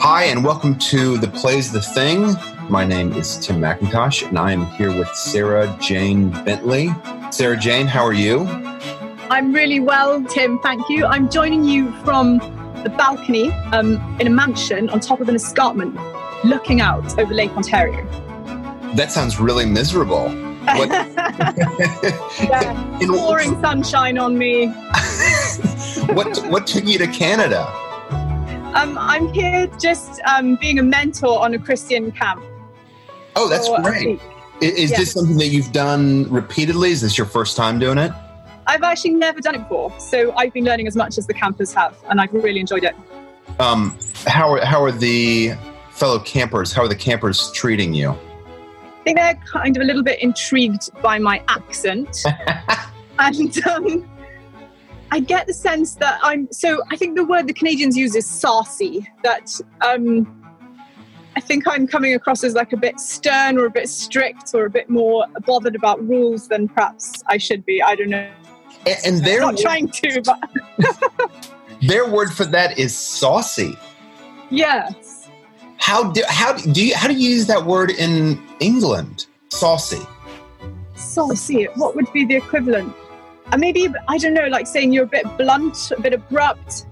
Hi, and welcome to The Plays the Thing. My name is Tim McIntosh, and I am here with Sarah Jane Bentley. Sarah Jane, how are you? I'm really well, Tim. Thank you. I'm joining you from the balcony um, in a mansion on top of an escarpment, looking out over Lake Ontario. That sounds really miserable. What, Yeah, In- pouring sunshine on me. what, what took you to Canada? Um, I'm here just um, being a mentor on a Christian camp. Oh, that's great. Is, Yeah. this something that you've done repeatedly? Is this your first time doing it? I've actually never done it before, so I've been learning as much as the campers have, and I've really enjoyed it. Um, how, are, how are the fellow campers, how are the campers treating you? I think they're kind of a little bit intrigued by my accent. and um, I get the sense that I'm so I think the word the Canadians use is saucy, that um, I think I'm coming across as like a bit stern or a bit strict or a bit more bothered about rules than perhaps I should be. I don't know. And, and I'm their, not trying to, but their word for that is saucy. yes. How do, how do you how do you use that word in England? Saucy. Saucy, what would be the equivalent? Uh, maybe, I don't know, like saying you're a bit blunt, a bit abrupt.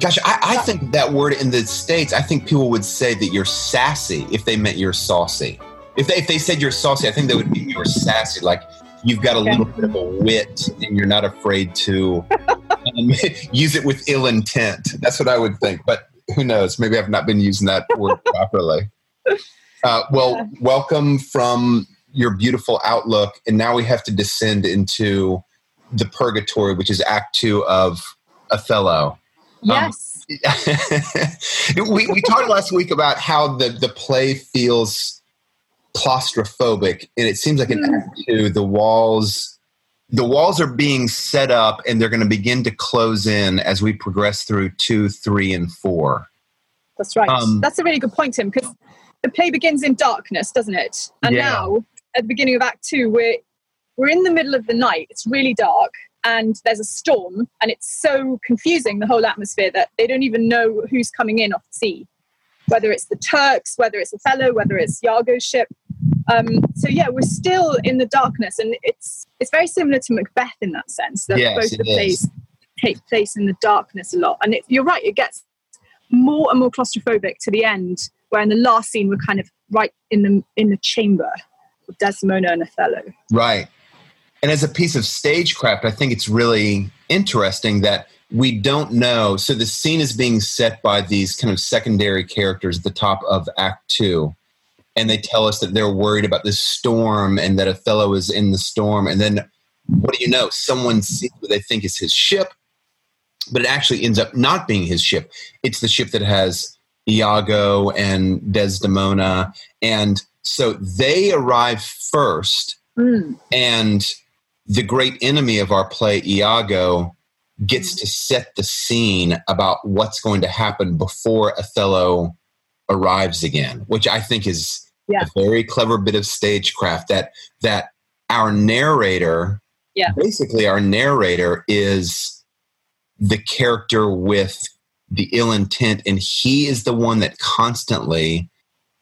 Gosh, I, I think that word in the states. I think people would say that you're sassy if they meant you're saucy. If they, if they said you're saucy, I think they would mean you're sassy. Like you've got a Okay. little bit of a wit and you're not afraid to um, use it with ill intent. That's what I would think. But who knows? Maybe I've not been using that word properly. Uh, well, Yeah. welcome from your beautiful outlook, and now we have to descend into the purgatory, which is Act Two of Othello. Yes. we, we talked last week about how the, the play feels claustrophobic and it seems like in Mm. act two the walls the walls are being set up and they're going to begin to close in as we progress through two three and four That's right. Um, That's a really good point, Tim, because the play begins in darkness, doesn't it? And Yeah. now, at the beginning of Act Two, we're we're in the middle of the night. It's really dark, and there's a storm, and it's so confusing the whole atmosphere that they don't even know who's coming in off the sea, whether it's the Turks, whether it's Othello, whether it's Iago's ship. Um, so yeah, we're still in the darkness, and it's it's very similar to Macbeth in that sense that Yes, both the plays take place in the darkness a lot. And it, you're right, it gets more and more claustrophobic to the end, where in the last scene we're kind of right in the in the chamber with Desdemona and Othello. right and as a piece of stagecraft i think it's really interesting that we don't know so the scene is being set by these kind of secondary characters at the top of act two and they tell us that they're worried about this storm and that Othello is in the storm. And then what do you know? Someone sees what they think is his ship, but it actually ends up not being his ship. It's the ship that has Iago and Desdemona. And so they arrive first, Mm. and the great enemy of our play, Iago, gets to set the scene about what's going to happen before Othello arrives again, which I think is Yeah. a very clever bit of stagecraft that that our narrator Yeah. basically our narrator is the character with the ill intent and he is the one that constantly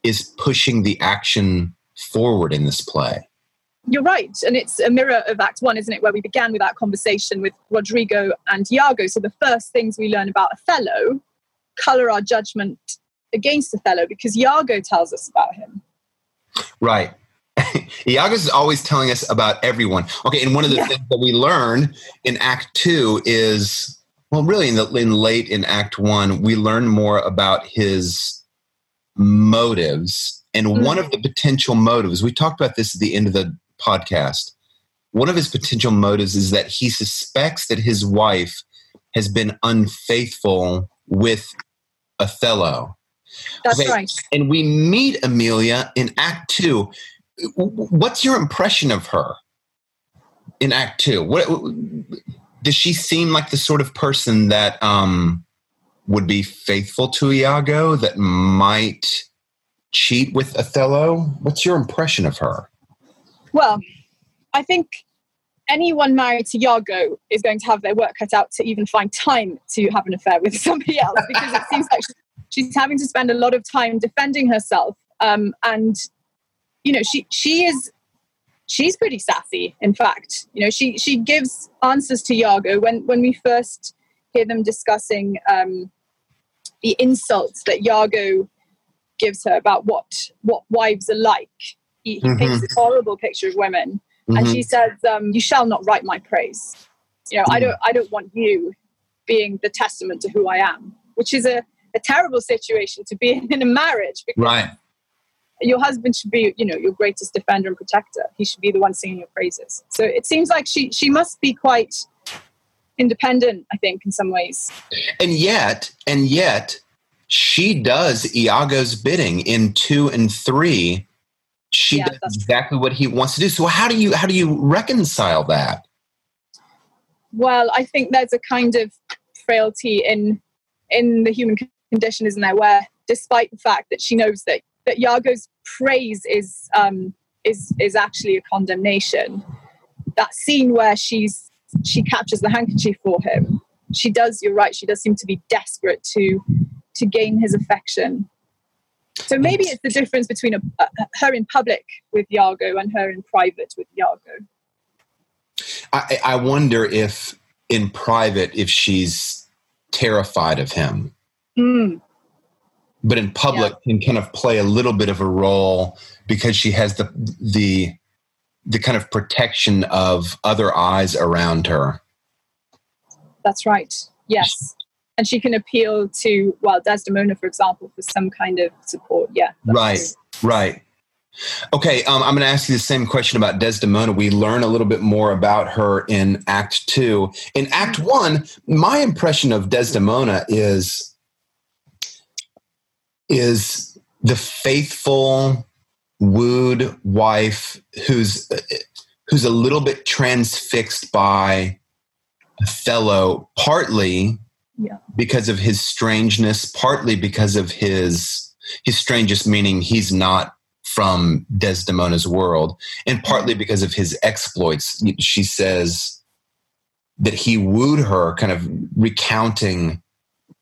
is pushing the action forward in this play you're right. And it's a mirror of Act One, isn't it? Where we began with that conversation with Rodrigo and Iago. So the first things we learn about Othello color our judgment against Othello because Iago tells us about him. Right. Iago's is always telling us about everyone. Okay, and one of the yeah. things that we learn in Act Two is, well, really in the in late in Act One, we learn more about his motives. And mm-hmm. one of the potential motives, we talked about this at the end of the podcast. One of his potential motives is that he suspects that his wife has been unfaithful with Othello. That's okay. right. And we meet Emilia in Act Two. What's your impression of her in Act Two? What does she seem like the sort of person that um, would be faithful to Iago? That might cheat with Othello? What's your impression of her? Well, I think anyone married to Iago is going to have their work cut out to even find time to have an affair with somebody else because it seems like she's having to spend a lot of time defending herself. Um, and, you know, she, she is, she's pretty sassy, in fact. You know, she, she gives answers to Iago when, when we first hear them discussing um, the insults that Iago gives her about what, what wives are like he, he mm-hmm. paints this horrible picture of women, mm-hmm. and she says, um, "You shall not write my praise." You know, mm-hmm. I don't, I don't want you being the testament to who I am, which is a, a terrible situation to be in, a marriage. Because right. Your husband should be, you know, your greatest defender and protector. He should be the one singing your praises. So it seems like she she must be quite independent. I think in some ways. And yet, and yet, she does Iago's bidding in two and three she yeah, does exactly what he wants to do. So how do you how do you reconcile that? Well, I think there's a kind of frailty in in the human condition, isn't there? Where despite the fact that she knows that that Iago's praise is um, is is actually a condemnation, that scene where she's she captures the handkerchief for him, she does. You're right. She does seem to be desperate to to gain his affection so maybe it's the difference between a, a, her in public with Iago and her in private with Iago. I, I wonder if in private if she's terrified of him. Mm. But in public yeah. can kind of play a little bit of a role because she has the the the kind of protection of other eyes around her. That's right. Yes and she can appeal to well desdemona for example for some kind of support yeah right true. right okay um, i'm going to ask you the same question about desdemona we learn a little bit more about her in act two in act one my impression of desdemona is is the faithful wooed wife who's who's a little bit transfixed by Othello partly yeah. because of his strangeness, partly because of his his strangest meaning he's not from Desdemona's world, and partly because of his exploits. She says that he wooed her, kind of recounting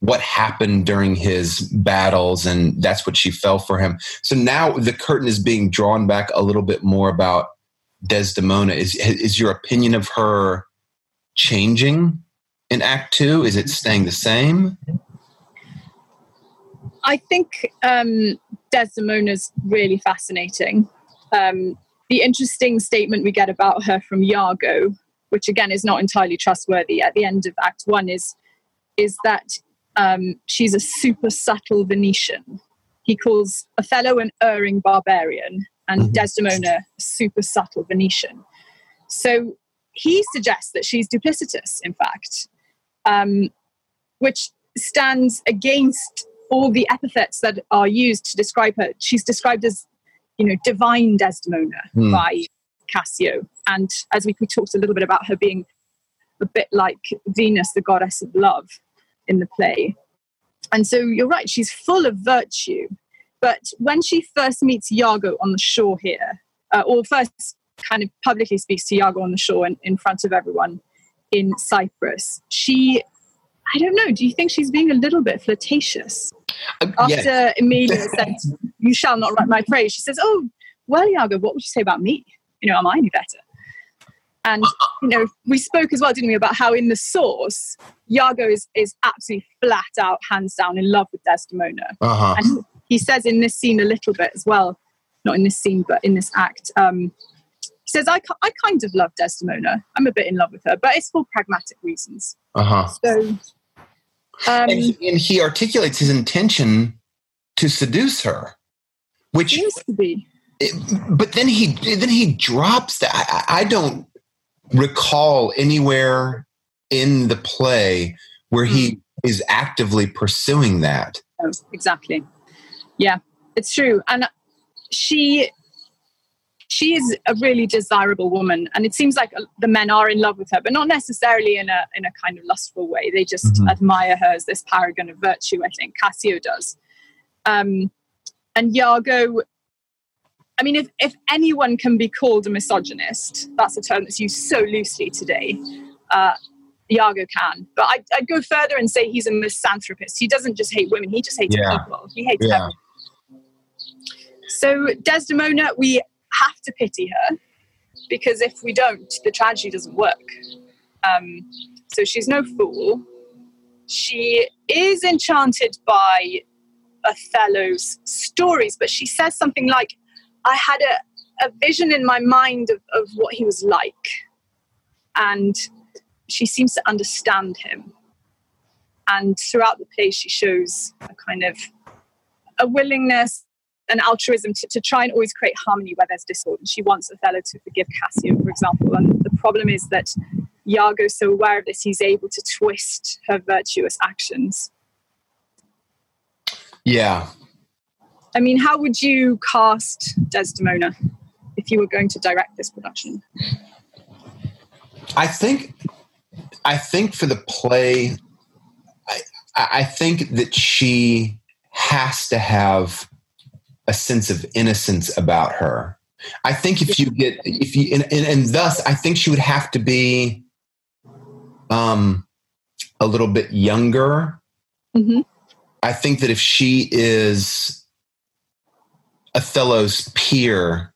what happened during his battles, and that's what she fell for him. So now the curtain is being drawn back a little bit more about Desdemona. Is is your opinion of her changing in Act Two? Is it staying the same? I think um, Desdemona's really fascinating. Um, the interesting statement we get about her from Iago, which again is not entirely trustworthy at the end of Act One, is is that um, she's a super subtle Venetian. He calls Othello an erring barbarian and mm-hmm. Desdemona a super subtle Venetian. So he suggests that she's duplicitous, in fact, um, which stands against all the epithets that are used to describe her. She's described as, you know, divine Desdemona mm. by Cassio. And as we, we talked a little bit about her being a bit like Venus, the goddess of love in the play. And so you're right, she's full of virtue. But when she first meets Iago on the shore here, uh, or first kind of publicly speaks to Iago on the shore in, in front of everyone, in Cyprus. She, I don't know, do you think she's being a little bit flirtatious? Uh, After yeah. Emilia said, You shall not write my praise, she says, Oh, well, Iago, what would you say about me? You know, am I any better? And you know, we spoke as well, didn't we, about how in the source, Iago is is absolutely flat out, hands down, in love with Desdemona. Uh-huh. And he says in this scene a little bit as well, not in this scene, but in this act. Um, he says, I, I kind of love Desdemona. I'm a bit in love with her, but it's for pragmatic reasons. Uh-huh. So, um, and, he, and he articulates his intention to seduce her, which seems to be. it- but then he then he drops that. I, I don't recall anywhere in the play where he is actively pursuing that. Exactly. Yeah, it's true. And she she is a really desirable woman and it seems like uh, the men are in love with her but not necessarily in a in a kind of lustful way they just Mhm. admire her as this paragon of virtue i think cassio does um and iago i mean if if anyone can be called a misogynist that's a term that's used so loosely today uh Iago can, but I'd, I'd go further and say he's a misanthropist. He doesn't just hate women; he just hates Yeah. people. He hates Yeah. everyone. So Desdemona, we have to pity her because if we don't, the tragedy doesn't work. Um, so she's no fool. She is enchanted by Othello's stories, but she says something like, I had a, a vision in my mind of, of what he was like. And she seems to understand him. And throughout the play, she shows a kind of a willingness and altruism to, to try and always create harmony where there's discord. And she wants Othello to forgive Cassio, for example. And the problem is that Iago's so aware of this, he's able to twist her virtuous actions. Yeah. I mean, how would you cast Desdemona if you were going to direct this production? I think I think for the play I I think that she has to have a sense of innocence about her. I think if you get if you and, and, and thus I think she would have to be um a little bit younger. Mhm. I think that if she is Othello's peer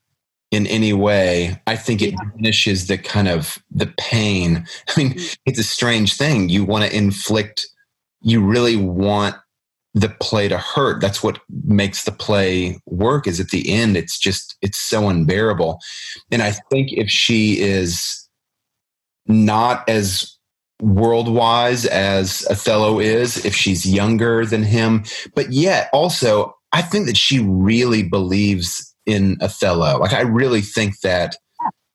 in any way, I think it diminishes the kind of the pain. I mean, mm-hmm. it's a strange thing. You want to inflict, you really want the play to hurt. That's what makes the play work is at the end, it's just, it's so unbearable. And I think if she is not as world wise as Othello is, if she's younger than him, but yet also, I think that she really believes in Othello. Like I really think that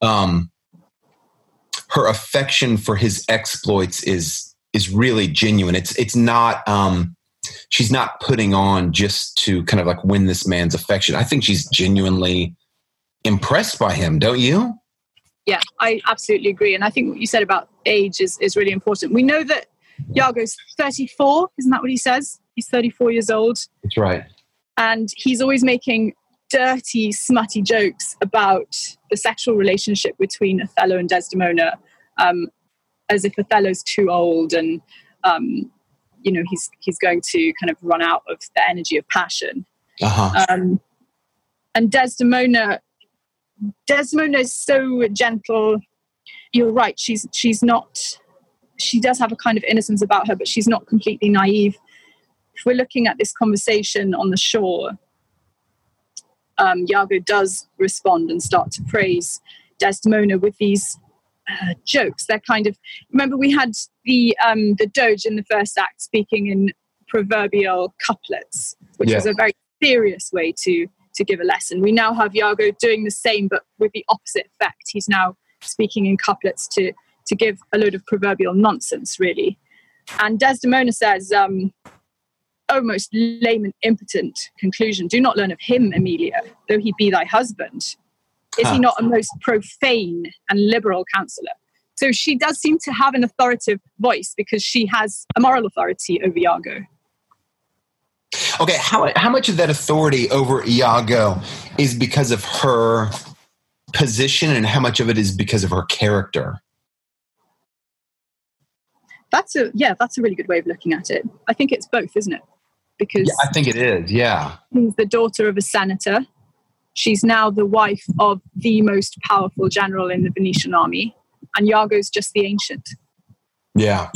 um, her affection for his exploits is is really genuine. It's it's not um, she's not putting on just to kind of like win this man's affection. I think she's genuinely impressed by him. Don't you? Yeah, I absolutely agree. And I think what you said about age is, is really important. We know that Iago's 34, isn't that what he says? He's 34 years old. That's right. And he's always making dirty, smutty jokes about the sexual relationship between Othello and Desdemona, um, as if Othello's too old and, um, you know, he's, he's going to kind of run out of the energy of passion. Uh huh. Um, and Desdemona, Desdemona is so gentle. You're right. She's she's not. She does have a kind of innocence about her, but she's not completely naive. If we're looking at this conversation on the shore, um, Iago does respond and start to praise Desdemona with these uh, jokes. They're kind of remember we had the um, the Doge in the first act speaking in proverbial couplets, which Yeah. was a very serious way to to give a lesson. We now have Iago doing the same, but with the opposite effect. He's now speaking in couplets to to give a load of proverbial nonsense, really. And Desdemona says, um, "O most lame and impotent conclusion! Do not learn of him, Emilia, though he be thy husband. Is Huh. he not a most profane and liberal counselor?" So she does seem to have an authoritative voice because she has a moral authority over Iago. Okay, how how much of that authority over Iago is because of her position, and how much of it is because of her character? That's a yeah, that's a really good way of looking at it. I think it's both, isn't it? Because Yeah, I think it is. Yeah. she's the daughter of a senator. she's now the wife of the most powerful general in the Venetian army, and Iago's just the ancient. Yeah.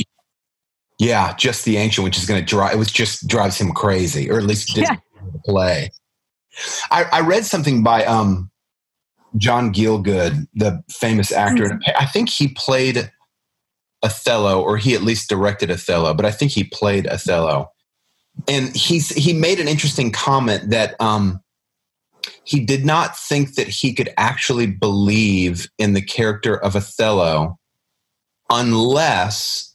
Yeah, just the ancient, which is going to drive. It was just drives him crazy, or at least Yeah. play. I, I read something by um, John Gielgud, the famous actor. and I think he played Othello, or he at least directed Othello, but I think he played Othello. And he's he made an interesting comment that um, he did not think that he could actually believe in the character of Othello unless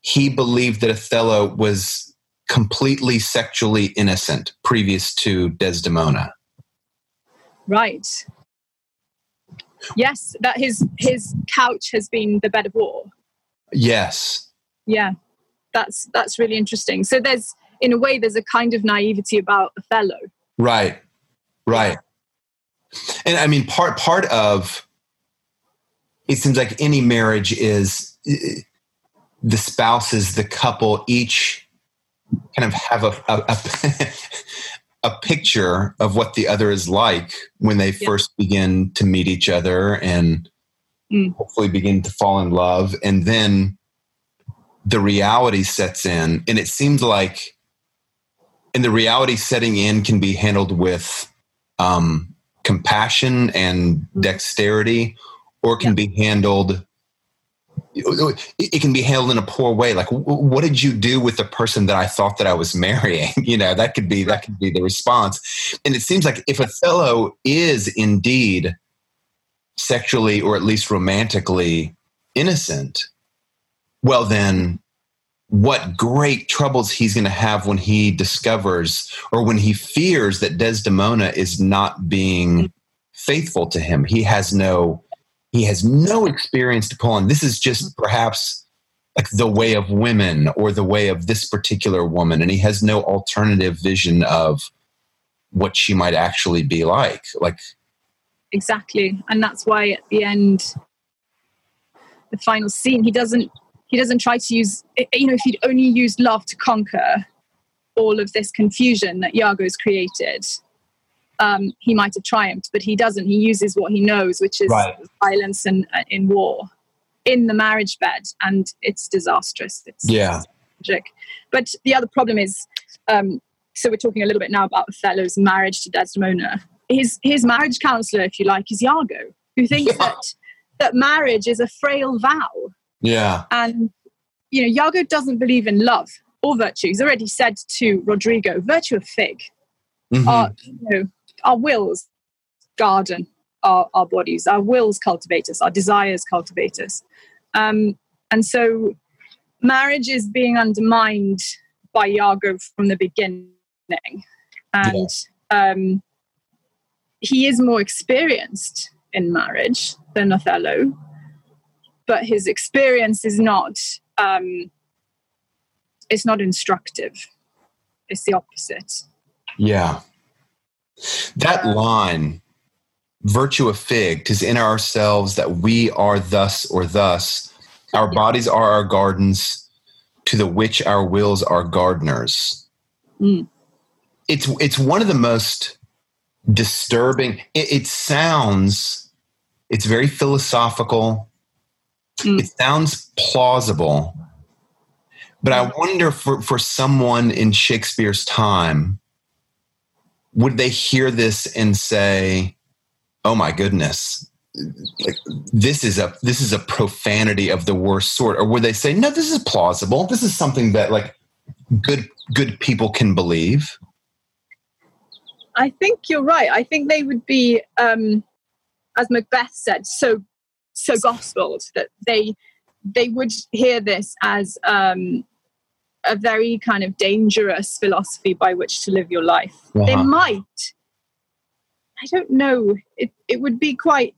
he believed that Othello was completely sexually innocent previous to Desdemona. Right. Yes, that his his couch has been the bed of war. Yes. Yeah, that's that's really interesting. So there's, in a way, there's a kind of naivety about Othello. Right. Right. And I mean part part of it seems like any marriage is the spouses, the couple each kind of have a a, a, a picture of what the other is like when they Yeah. first begin to meet each other and Mm. hopefully begin to fall in love and then the reality sets in and it seems like and the reality setting in can be handled with um, compassion and dexterity or it can be handled it it can be handled in a poor way. Like what did you do with the person that i thought that i was marrying? You know that could be that could be the response. And it seems like if othello is indeed sexually or at least romantically innocent well then what great troubles he's going to have when he discovers or when he fears that desdemona is not being faithful to him. He has no he has no experience to pull on. This is just perhaps like the way of women or the way of this particular woman and he has no alternative vision of what she might actually be like like exactly and that's why at the end the final scene he doesn't he doesn't try to use you know if he'd only used love to conquer all of this confusion that Iago's created um, he might have triumphed but he doesn't he uses what he knows which is Right. violence and uh, in war in the marriage bed and it's disastrous it's Yeah. tragic but the other problem is um, so we're talking a little bit now about Othello's marriage to Desdemona his his marriage counselor, if you like, is Iago, who thinks Yeah. that that marriage is a frail vow, yeah. And you know Iago doesn't believe in love or virtue. He's already said to Rodrigo, "Virtue of fig, Mhm. our you know our wills garden our, our bodies, our wills cultivate us, our desires cultivate us, um, and so marriage is being undermined by Iago from the beginning, and um, he is more experienced in marriage than Othello, but his experience is not um, it's not instructive. It's the opposite. Yeah. That line, virtue of fig, tis in ourselves that we are thus or thus. Our bodies are our gardens, to the which our wills are gardeners. Mm. It's it's one of the most disturbing. It, it sounds, it's very philosophical. Mm. It sounds plausible, but I wonder for for someone in Shakespeare's time, would they hear this and say, "Oh my goodness, like this is a this is a profanity of the worst sort," or would they say, "No, this is plausible. This is something that like good good people can believe." I think you're right. I think they would be, um, as Macbeth said, so so gospeled that they they would hear this as um, a very kind of dangerous philosophy by which to live your life. They Uh-huh. might. I don't know. It it would be quite.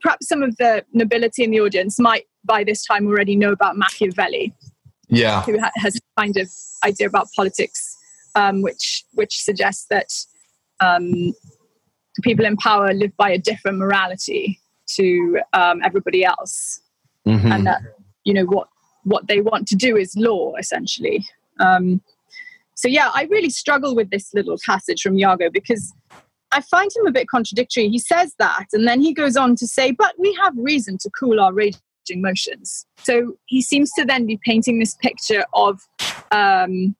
Perhaps some of the nobility in the audience might by this time already know about Machiavelli Yeah, who ha- has a kind of idea about politics, um, which which suggests that um, people in power live by a different morality to um, everybody else, Mhm. and that you know what what they want to do is law essentially. Um, so yeah, I really struggle with this little passage from Iago because I find him a bit contradictory. He says that, and then he goes on to say, but we have reason to cool our raging motions. So he seems to then be painting this picture of um,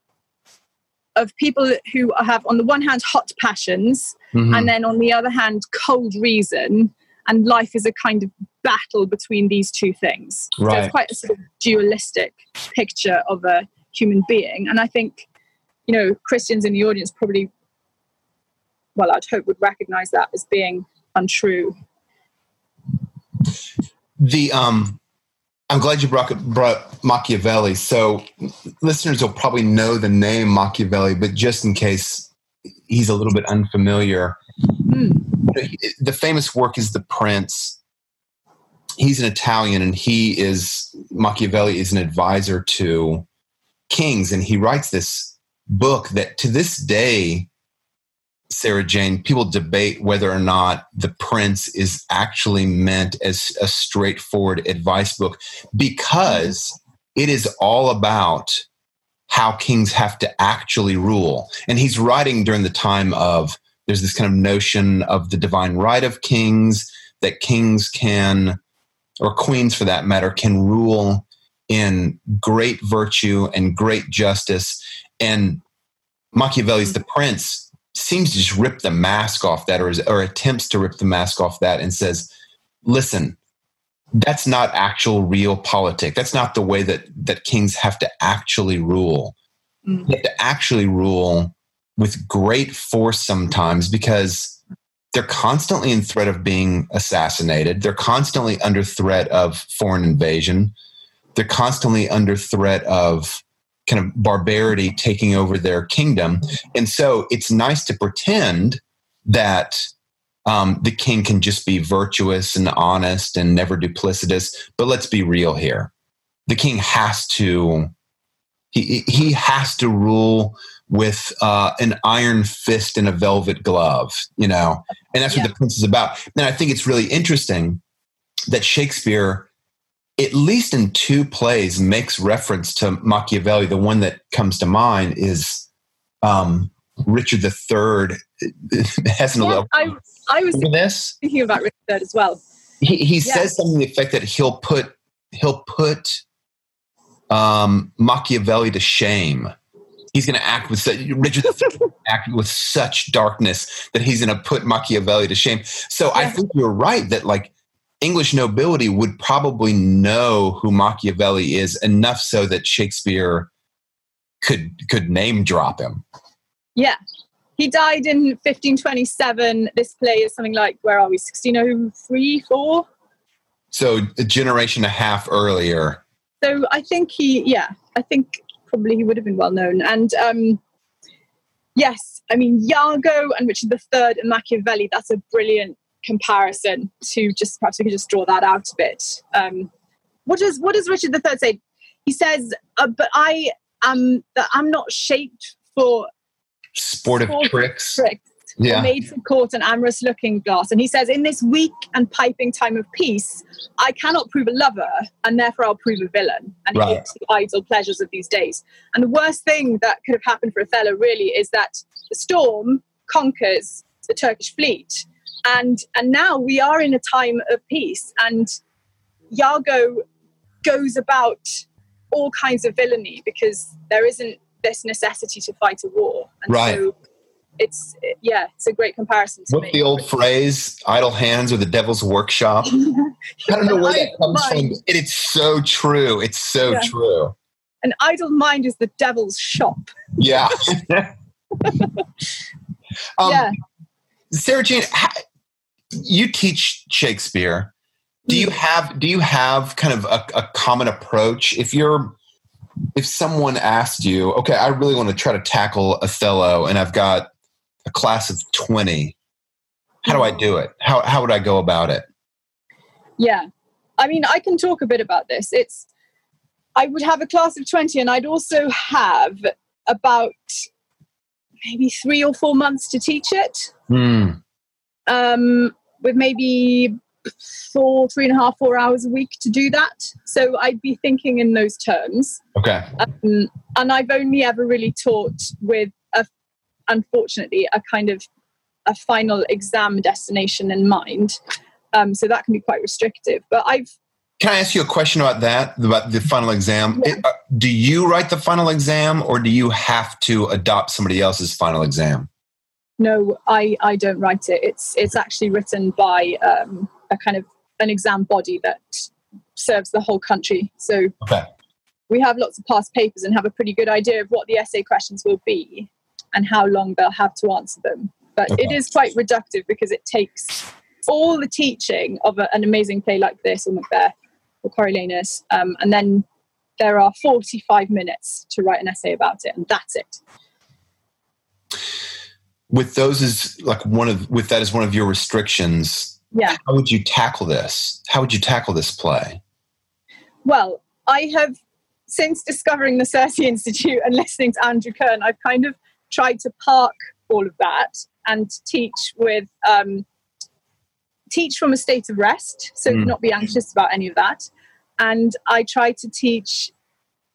of people who have, on the one hand, hot passions, Mhm. and then on the other hand, cold reason. And life is a kind of battle between these two things. So Right. it's quite a sort of dualistic picture of a human being. And I think, you know, Christians in the audience probably, well, I'd hope would recognize that as being untrue. the um i'm glad you brought, brought machiavelli so listeners will probably know the name machiavelli but just in case he's a little bit unfamiliar. The famous work is the prince he's an italian and he is machiavelli is an advisor to kings and he writes this book that to this day Sarah Jane, people debate whether or not The Prince is actually meant as a straightforward advice book because it is all about how kings have to actually rule. And he's writing during the time of there's this kind of notion of the divine right of kings, that kings can, or queens for that matter, can rule in great virtue and great justice. And Machiavelli's The Prince seems to just rip the mask off that or, or attempts to rip the mask off that and says listen that's not actual realpolitik that's not the way that that kings have to actually rule Mm. they have to actually rule with great force sometimes because they're constantly in threat of being assassinated they're constantly under threat of foreign invasion they're constantly under threat of kind of barbarity taking over their kingdom. And so it's nice to pretend that um, the king can just be virtuous and honest and never duplicitous. But let's be real here. The king has to, he, he has to rule with uh, an iron fist and a velvet glove, you know, and that's Yeah. what the prince is about. And I think it's really interesting that Shakespeare at least in two plays makes reference to Machiavelli. The one that comes to mind is um, Richard III. It has an Yeah. I, I was Remember this? thinking about Richard as well. He, he Yeah. says something to the effect that he'll put he'll put um, Machiavelli to shame. He's going to act with such, Richard act with such darkness that he's going to put Machiavelli to shame. So I think you're right that like English nobility would probably know who Machiavelli is enough so that Shakespeare could could name drop him. Yeah. He died in 1527. This play is something like, where are we, 1603, 4? So a generation and a half earlier. So I think he, yeah, I think probably he would have been well known. And um, yes, I mean, Iago and Richard III and Machiavelli, that's a brilliant comparison to just, perhaps we could just draw that out a bit. Um, what does what does Richard III say? He says, uh, but I am, that I'm not shaped for Sportive Sportive tricks. tricks Yeah. made for court an amorous looking glass. And he says, In this weak and piping time of peace, I cannot prove a lover, and therefore I'll prove a villain and Right. hates the idle pleasures of these days. And the worst thing that could have happened for Othello really is that the storm conquers the Turkish fleet. And and now we are in a time of peace. And Iago goes about all kinds of villainy because there isn't this necessity to fight a war. And Right. so it's yeah, it's a great comparison to What's me. the old phrase? Idle hands or the devil's workshop. I don't know where that comes from. mind. and It's so true. It's so Yeah. true. An idle mind is the devil's shop. Yeah. um, yeah. Sarah Jane, you teach Shakespeare. Do Mm. you have do you have kind of a, a common approach? If you're if someone asked you, okay, I really want to try to tackle Othello, and I've got a class of twenty, how do I do it? How how would I go about it? Yeah. I mean, I can talk a bit about this. It's, I would have a class of 20 and I'd also have about maybe three or four months to teach it, Hmm. um, with maybe four, three and a half, four hours a week to do that. So I'd be thinking in those terms. Okay. Um, and I've only ever really taught with, unfortunately, a kind of a final exam destination in mind. Um, so that can be quite restrictive. But I've can I ask you a question about that, about the final exam? Yeah. Uh, do you write the final exam or do you have to adopt somebody else's final exam? No, I, I don't write it. It's it's actually written by um, a kind of an exam body that serves the whole country. So okay. we have lots of past papers and have a pretty good idea of what the essay questions will be and how long they'll have to answer them. But okay. it is quite reductive because it takes all the teaching of a, an amazing play like this or Macbeth or Coriolanus, um, and then there are 45 minutes to write an essay about it, and that's it. With those is like one of with that is one of your restrictions, yeah. How would you tackle this? How would you tackle this play? Well, I have since discovering the Circe Institute and listening to Andrew Kern, I've kind of tried to park all of that and teach with um, teach from a state of rest, so mm. not be anxious about any of that. And I try to teach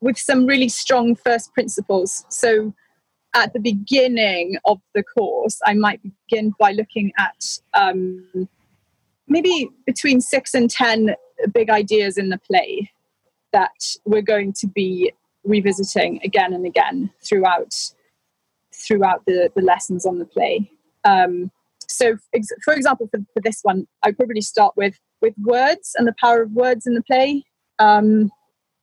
with some really strong first principles. So at the beginning of the course, I might begin by looking at um, maybe between six and 10 big ideas in the play that we're going to be revisiting again and again throughout throughout the, the lessons on the play. Um, so for example for, for this one i'd probably start with with words and the power of words in the play. Um,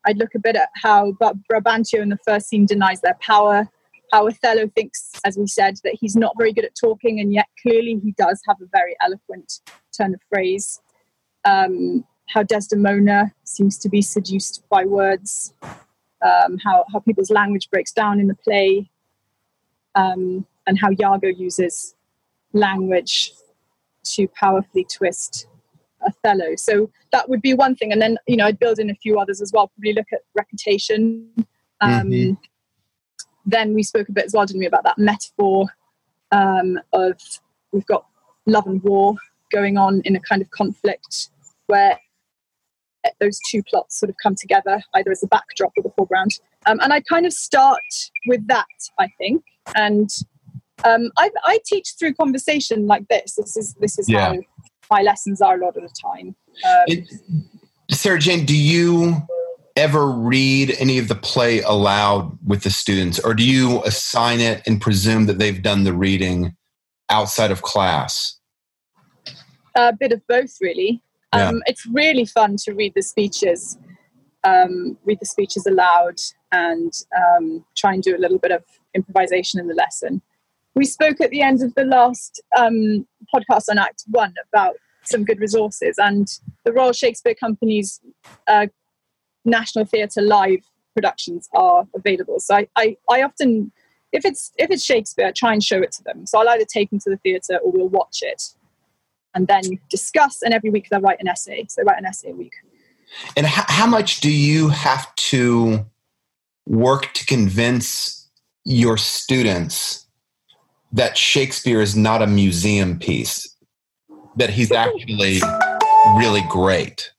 i'd look a bit at how brabantio in the first scene denies their power how othello thinks as we said that he's not very good at talking and yet clearly he does have a very eloquent turn of phrase. Um, how desdemona seems to be seduced by words. Um, how, how people's language breaks down in the play um, and how Iago uses language to powerfully twist Othello. So that would be one thing. And then, you know, I'd build in a few others as well, probably look at reputation. Um, mm-hmm. Then we spoke a bit as well, didn't we, about that metaphor um, of we've got love and war going on in a kind of conflict where those two plots sort of come together, either as a backdrop or the foreground. Um, and I kind of start with that, I think, and um, I, I, teach through conversation like this. This is this is yeah. how my lessons are a lot of the time. Um, it, Sarah Jane, do you ever read any of the play aloud with the students, or do you assign it and presume that they've done the reading outside of class? A bit of both, really. Yeah. Um, it's really fun to read the speeches, um, read the speeches aloud, and um, try and do a little bit of improvisation in the lesson we spoke at the end of the last um, podcast on Act One about some good resources, and the Royal Shakespeare Company's uh, National Theatre live productions are available. So I, I, I, often, if it's if it's Shakespeare, I try and show it to them. So I'll either take them to the theatre or we'll watch it, and then discuss. And every week they'll write an essay. So they write an essay a week. And how, how much do you have to work to convince your students? that Shakespeare is not a museum piece, that he's actually really great.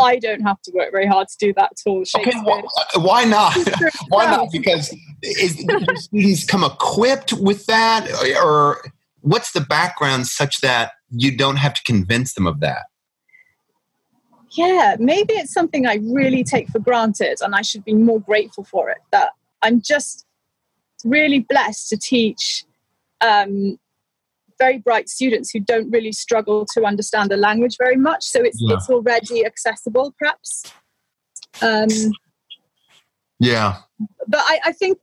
I don't have to work very hard to do that at all. Okay, well, uh, why not? why not? Because is, students come equipped with that, or what's the background such that you don't have to convince them of that? Yeah, maybe it's something I really take for granted, and I should be more grateful for it. That I'm just really blessed to teach um, very bright students who don't really struggle to understand the language very much. So it's yeah. it's already accessible, perhaps. Um, yeah. But I, I think,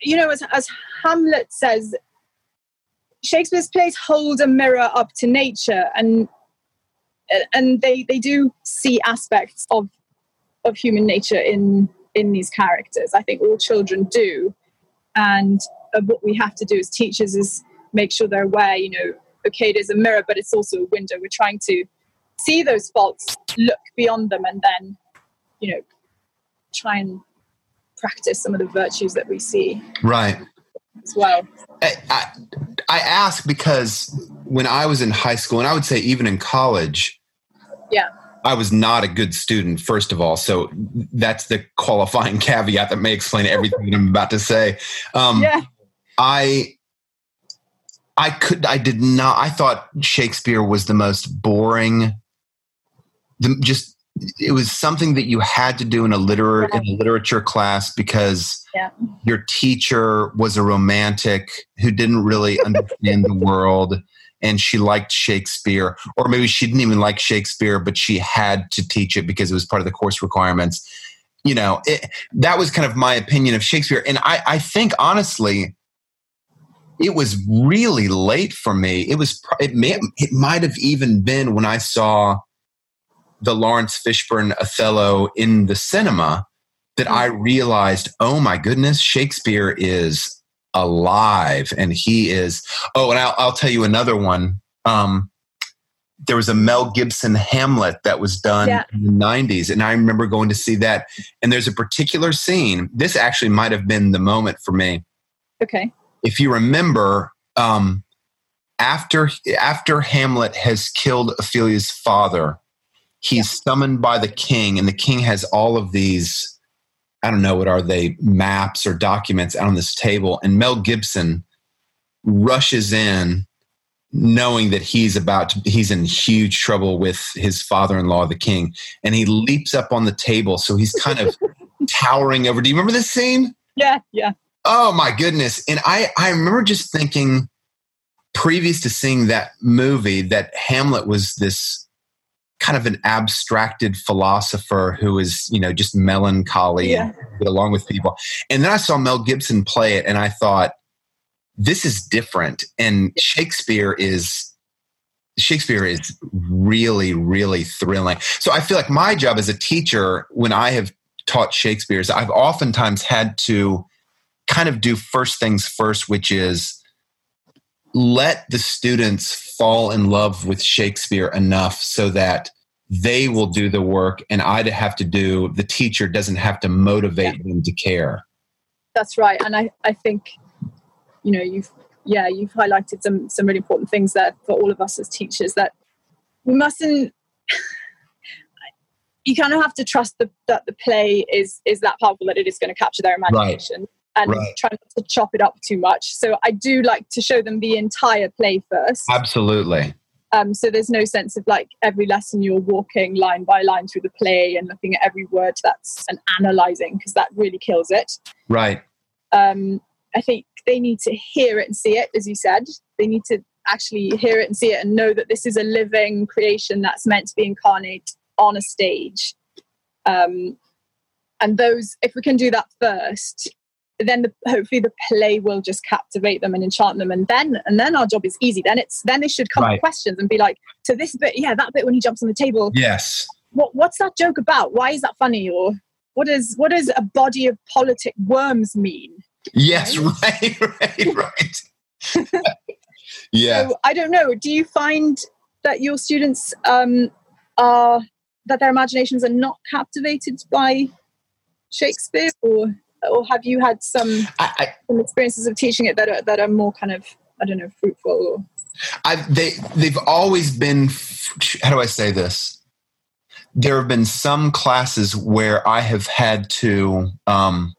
you know, as, as Hamlet says, Shakespeare's plays hold a mirror up to nature, and and they they do see aspects of of human nature in in these characters. I think all children do. And uh, what we have to do as teachers is make sure they're aware, you know, okay, there's a mirror, but it's also a window. We're trying to see those faults, look beyond them, and then, you know, try and practice some of the virtues that we see. Right. As well. I, I, I ask because when I was in high school, and I would say even in college, yeah, I was not a good student, first of all. So that's the qualifying caveat that may explain everything that I'm about to say. Um, yeah. I I could, I did not, I thought Shakespeare was the most boring, the, just, it was something that you had to do in a liter in a literature class because Yeah. your teacher was a romantic who didn't really understand the world and she liked Shakespeare, or maybe she didn't even like Shakespeare, but she had to teach it because it was part of the course requirements. You know, it, that was kind of my opinion of Shakespeare. And I, I think honestly, it was really late for me. It was, it may, it might have even been when I saw the Laurence Fishburne Othello in the cinema that mm. I realized, oh my goodness, Shakespeare is alive. And he is oh and i'll, I'll tell you another one. Um, there was a mel gibson hamlet that was done Yeah. in the 90s and i remember going to see that. And there's a particular scene. This actually might have been the moment for me. Okay. if you remember um, after after hamlet has killed ophelia's father he's summoned by the king and the king has all of these i don't know what are they maps or documents out on this table and mel gibson rushes in knowing that he's about to he's in huge trouble with his father-in-law the king and he leaps up on the table so he's kind of towering over do you remember this scene Yeah. Yeah. Oh my goodness. And I, I remember just thinking previous to seeing that movie that Hamlet was this kind of an abstracted philosopher who is, you know, just melancholy and get along with people. And then I saw Mel Gibson play it and I thought, this is different. And Shakespeare is Shakespeare is really, really thrilling. So I feel like my job as a teacher, when I have taught Shakespeare, is I've oftentimes had to kind of do first things first, which is let the students fall in love with Shakespeare enough so that they will do the work and I'd have to do the teacher doesn't have to motivate them to care. That's right. And I, I think, you know, you've yeah, you've highlighted some some really important things there for all of us as teachers that we mustn't you kind of have to trust the, that the play is is that powerful that it is going to capture their imagination and Right. try not to chop it up too much. So I do like to show them the entire play first. Absolutely. Um, so there's no sense of like every lesson you're walking line by line through the play and looking at every word that's and analyzing because that really kills it. Right. Um, I think they need to hear it and see it, as you said. They need to actually hear it and see it and know that this is a living creation that's meant to be incarnate on a stage. Um, and those, if we can do that first, then the, hopefully the play will just captivate them and enchant them, and then and then our job is easy. Then it's then they should come Right. with questions and be like, so this bit, yeah, that bit when he jumps on the table, Yes. what what's that joke about? Why is that funny? Or what is what does a body of politic worms mean? Yes. Right. Right. Right. yeah. So I don't know. Do you find that your students um, are that their imaginations are not captivated by Shakespeare, or or have you had some I, I, some experiences of teaching it that are that are more kind of I don't know fruitful? Or, I've, they they've always been. How do I say this? There have been some classes where I have had to. Um,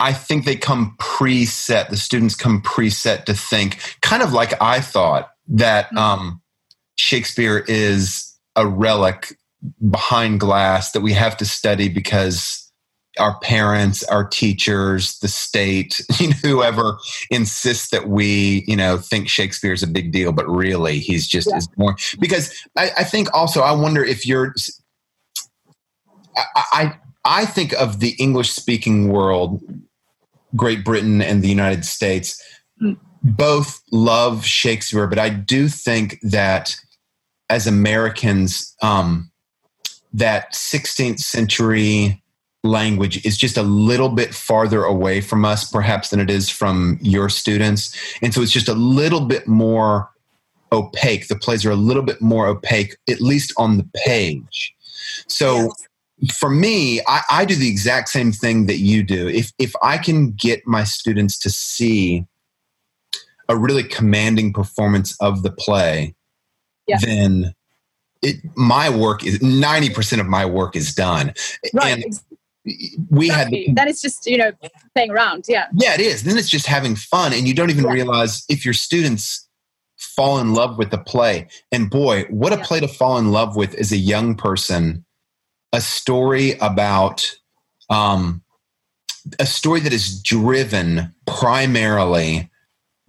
I think they come preset. The students come preset to think, kind of like I thought that um, Shakespeare is a relic behind glass that we have to study because our parents, our teachers, the state, you know, whoever insists that we, you know, think Shakespeare is a big deal, but really he's just Yeah. is more because I, I think also I wonder if you're I, I I think of the English speaking world, Great Britain and the United States, Mm. both love Shakespeare, but I do think that as Americans, um, that 16th century language is just a little bit farther away from us, perhaps, than it is from your students. And so it's just a little bit more opaque. The plays are a little bit more opaque, at least on the page. So for me, I, I do the exact same thing that you do. If if I can get my students to see a really commanding performance of the play, Yeah. then it my work is ninety percent of my work is done. right. And we had exactly. the, then it's just you know playing around. Yeah. yeah, it is. Then it's just having fun, and you don't even Yeah. realize if your students fall in love with the play. And boy, what a Yeah. play to fall in love with as a young person. A story about um, a story that is driven primarily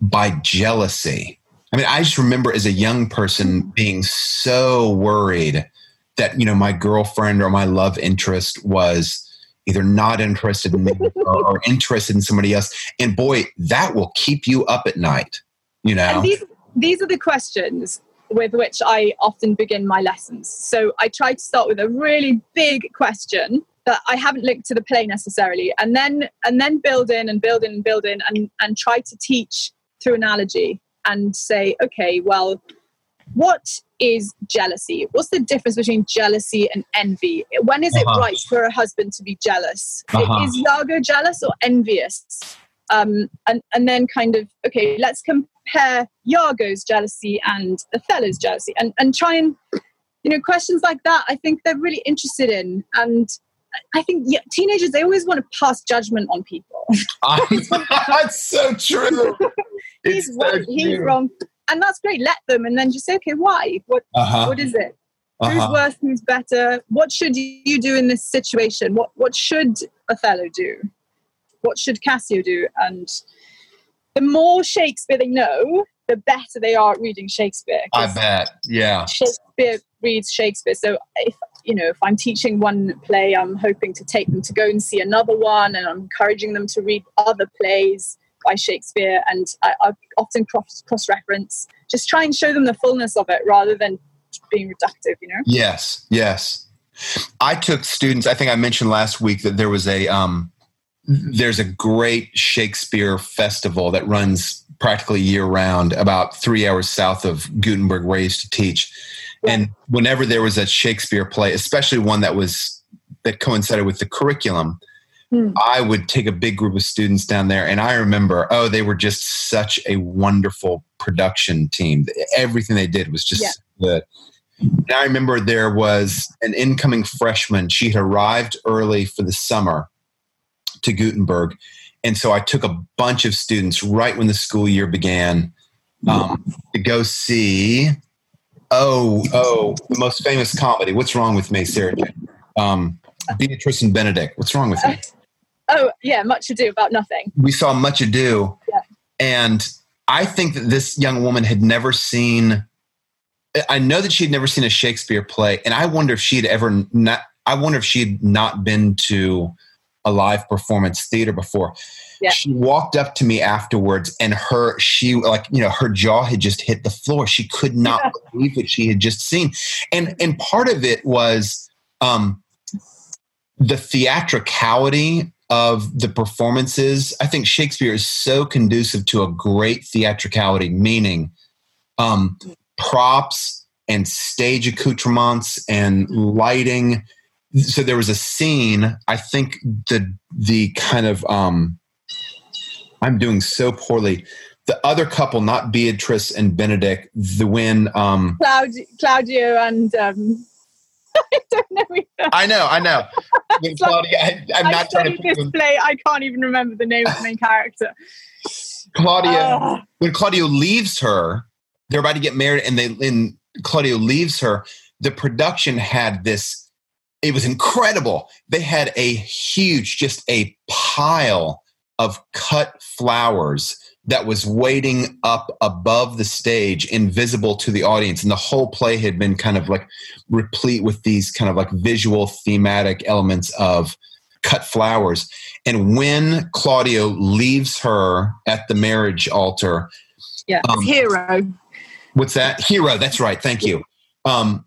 by jealousy. I mean, I just remember as a young person being so worried that, you know, my girlfriend or my love interest was either not interested in me or, or interested in somebody else. And boy, that will keep you up at night, you know? And these these are the questions with which I often begin my lessons. So I try to start with a really big question that I haven't linked to the play necessarily, and then and then build in and build in and build in and and try to teach through analogy and say, okay, well, what is jealousy? What's the difference between jealousy and envy? When is it Uh-huh. right for a husband to be jealous? Uh-huh. Is Iago jealous or envious? um, and and then kind of okay, let's compare Iago's jealousy and Othello's jealousy, and and try and you know questions like that. I think they're really interested in, and I think yeah, teenagers they always want to pass judgment on people. That's so true. he's so right, he's wrong, and that's great. Let them, and then just say, okay, why? What Uh-huh. what is it? Who's Uh-huh. worse? Who's better? What should you do in this situation? What what should Othello do? What should Cassio do? And the more Shakespeare they know, the better they are at reading Shakespeare. I bet. Yeah. Shakespeare reads Shakespeare. So if you know, if I'm teaching one play, I'm hoping to take them to go and see another one, and I'm encouraging them to read other plays by Shakespeare. And I, I often cross cross reference, just try and show them the fullness of it rather than being reductive. You know. Yes. Yes. I took students. I think I mentioned last week that there was a um, there's a great Shakespeare festival that runs practically year round, about three hours south of Gutenberg, where I used to teach. And whenever there was a Shakespeare play, especially one that was that coincided with the curriculum, Hmm. I would take a big group of students down there. And I remember, oh, they were just such a wonderful production team. Everything they did was just Yeah. good. And I remember there was an incoming freshman. She had arrived early for the summer to Gutenberg. And so I took a bunch of students right when the school year began um, to go see, oh, oh, the most famous comedy. What's wrong with me, Sarah? Um, Beatrice and Benedick. What's wrong with me? Oh yeah, much ado about nothing. we saw Much Ado, Yeah. and I think that this young woman had never seen. I know that she had never seen a Shakespeare play, and I wonder if she had ever not. I wonder if she had not been to a live performance theater before. Yeah. She walked up to me afterwards, and her she like you know her jaw had just hit the floor. She could not Yeah. believe what she had just seen, and and part of it was um, the theatricality of the performances. I think Shakespeare is so conducive to a great theatricality, meaning um, props and stage accoutrements and lighting. So there was a scene. I think the the kind of um, I'm doing so poorly. The other couple, not Beatrice and Benedick, the when um, Claudio, Claudio and um, I don't know. Either. I know, I know. When It's like- Claudia, I, not trying to this play. I can't even remember the name of the main character. Claudia. Ah. when Claudio leaves her, they're about to get married, and they and Claudio leaves her. The production had this. It was incredible. They had a huge, just a pile of cut flowers that was waiting up above the stage, invisible to the audience, and the whole play had been kind of like replete with these kind of like visual thematic elements of cut flowers. And when Claudio leaves her at the marriage altar, Yeah, Um, hero. What's that? Hero. That's right. Thank you. Um,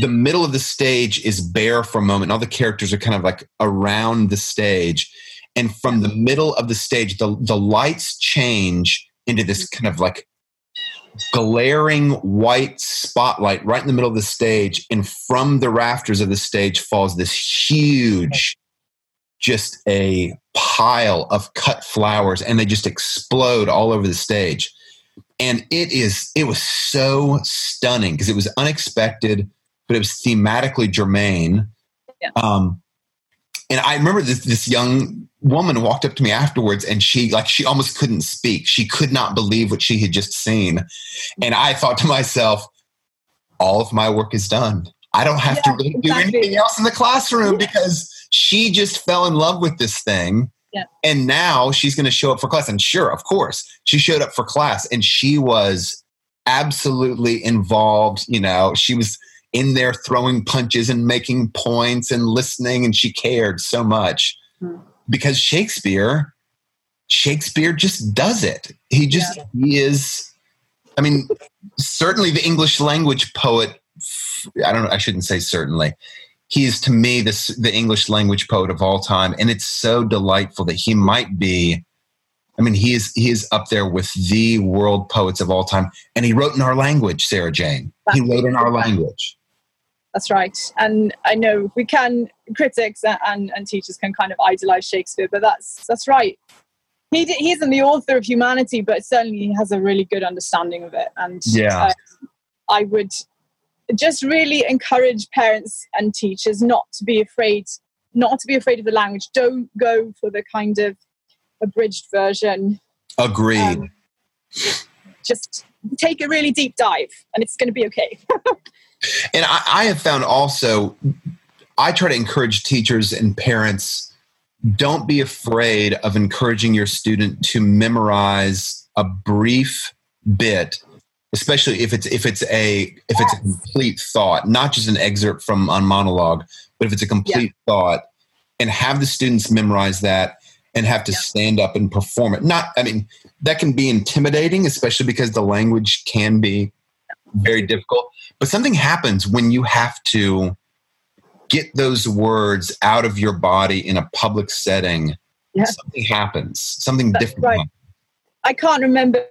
the middle of the stage is bare for a moment. All the characters are kind of like around the stage. And from the middle of the stage, the, the lights change into this kind of like glaring white spotlight right in the middle of the stage. And from the rafters of the stage falls this huge, just a pile of cut flowers, and they just explode all over the stage. And it is it was so stunning because it was unexpected but it was thematically germane. Yeah. um And I remember this this young woman walked up to me afterwards and she like she almost couldn't speak. She could not believe what she had just seen. And I thought to myself, all of my work is done. I don't have Yeah, to really exactly. do anything else in the classroom Yeah. because she just fell in love with this thing. Yeah. And now she's going to show up for class. And sure, of course, she showed up for class and she was absolutely involved. You know, she was in there throwing punches and making points and listening, and she cared so much Hmm. because Shakespeare, Shakespeare just does it. He just, he is, I mean, certainly the English language poet. I don't know, I shouldn't say certainly. He is to me this, the English language poet of all time. And it's so delightful that he might be I mean, he is he is up there with the world poets of all time, and he wrote in our language, Sarah Jane. He wrote in our language. That's right. And I know we can critics and, and teachers can kind of idolize Shakespeare, but that's that's right. He di- he isn't the author of humanity, but certainly he has a really good understanding of it. And Yeah. uh, I would just really encourage parents and teachers not to be afraid, not to be afraid of the language. Don't go for the kind of abridged version. Agreed. Um, just take a really deep dive, and it's going to be okay. And I, I have found also, I try to encourage teachers and parents don't be afraid of encouraging your student to memorize a brief bit especially if it's if it's a if it's a complete thought not just an excerpt from on monologue but if it's a complete thought and have the students memorize that and have to Yeah. stand up and perform it not i mean that can be intimidating especially because the language can be very difficult but something happens when you have to get those words out of your body in a public setting Yeah. something happens something That's different right. happens. I can't remember.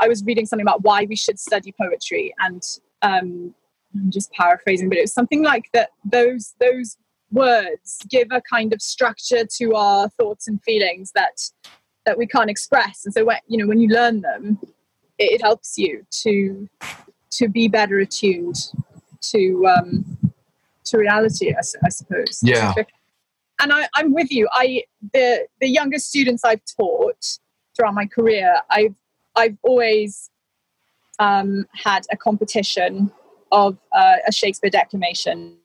I was reading something about why we should study poetry, and um, I'm just paraphrasing, but it was something like that. Those those words give a kind of structure to our thoughts and feelings that that we can't express, and so when you know when you learn them, it, it helps you to to be better attuned to um, to reality, I suppose. Yeah. And I, I'm with you. I the the younger students I've taught throughout my career, I've I've always um, had a competition of uh, a Shakespeare declamation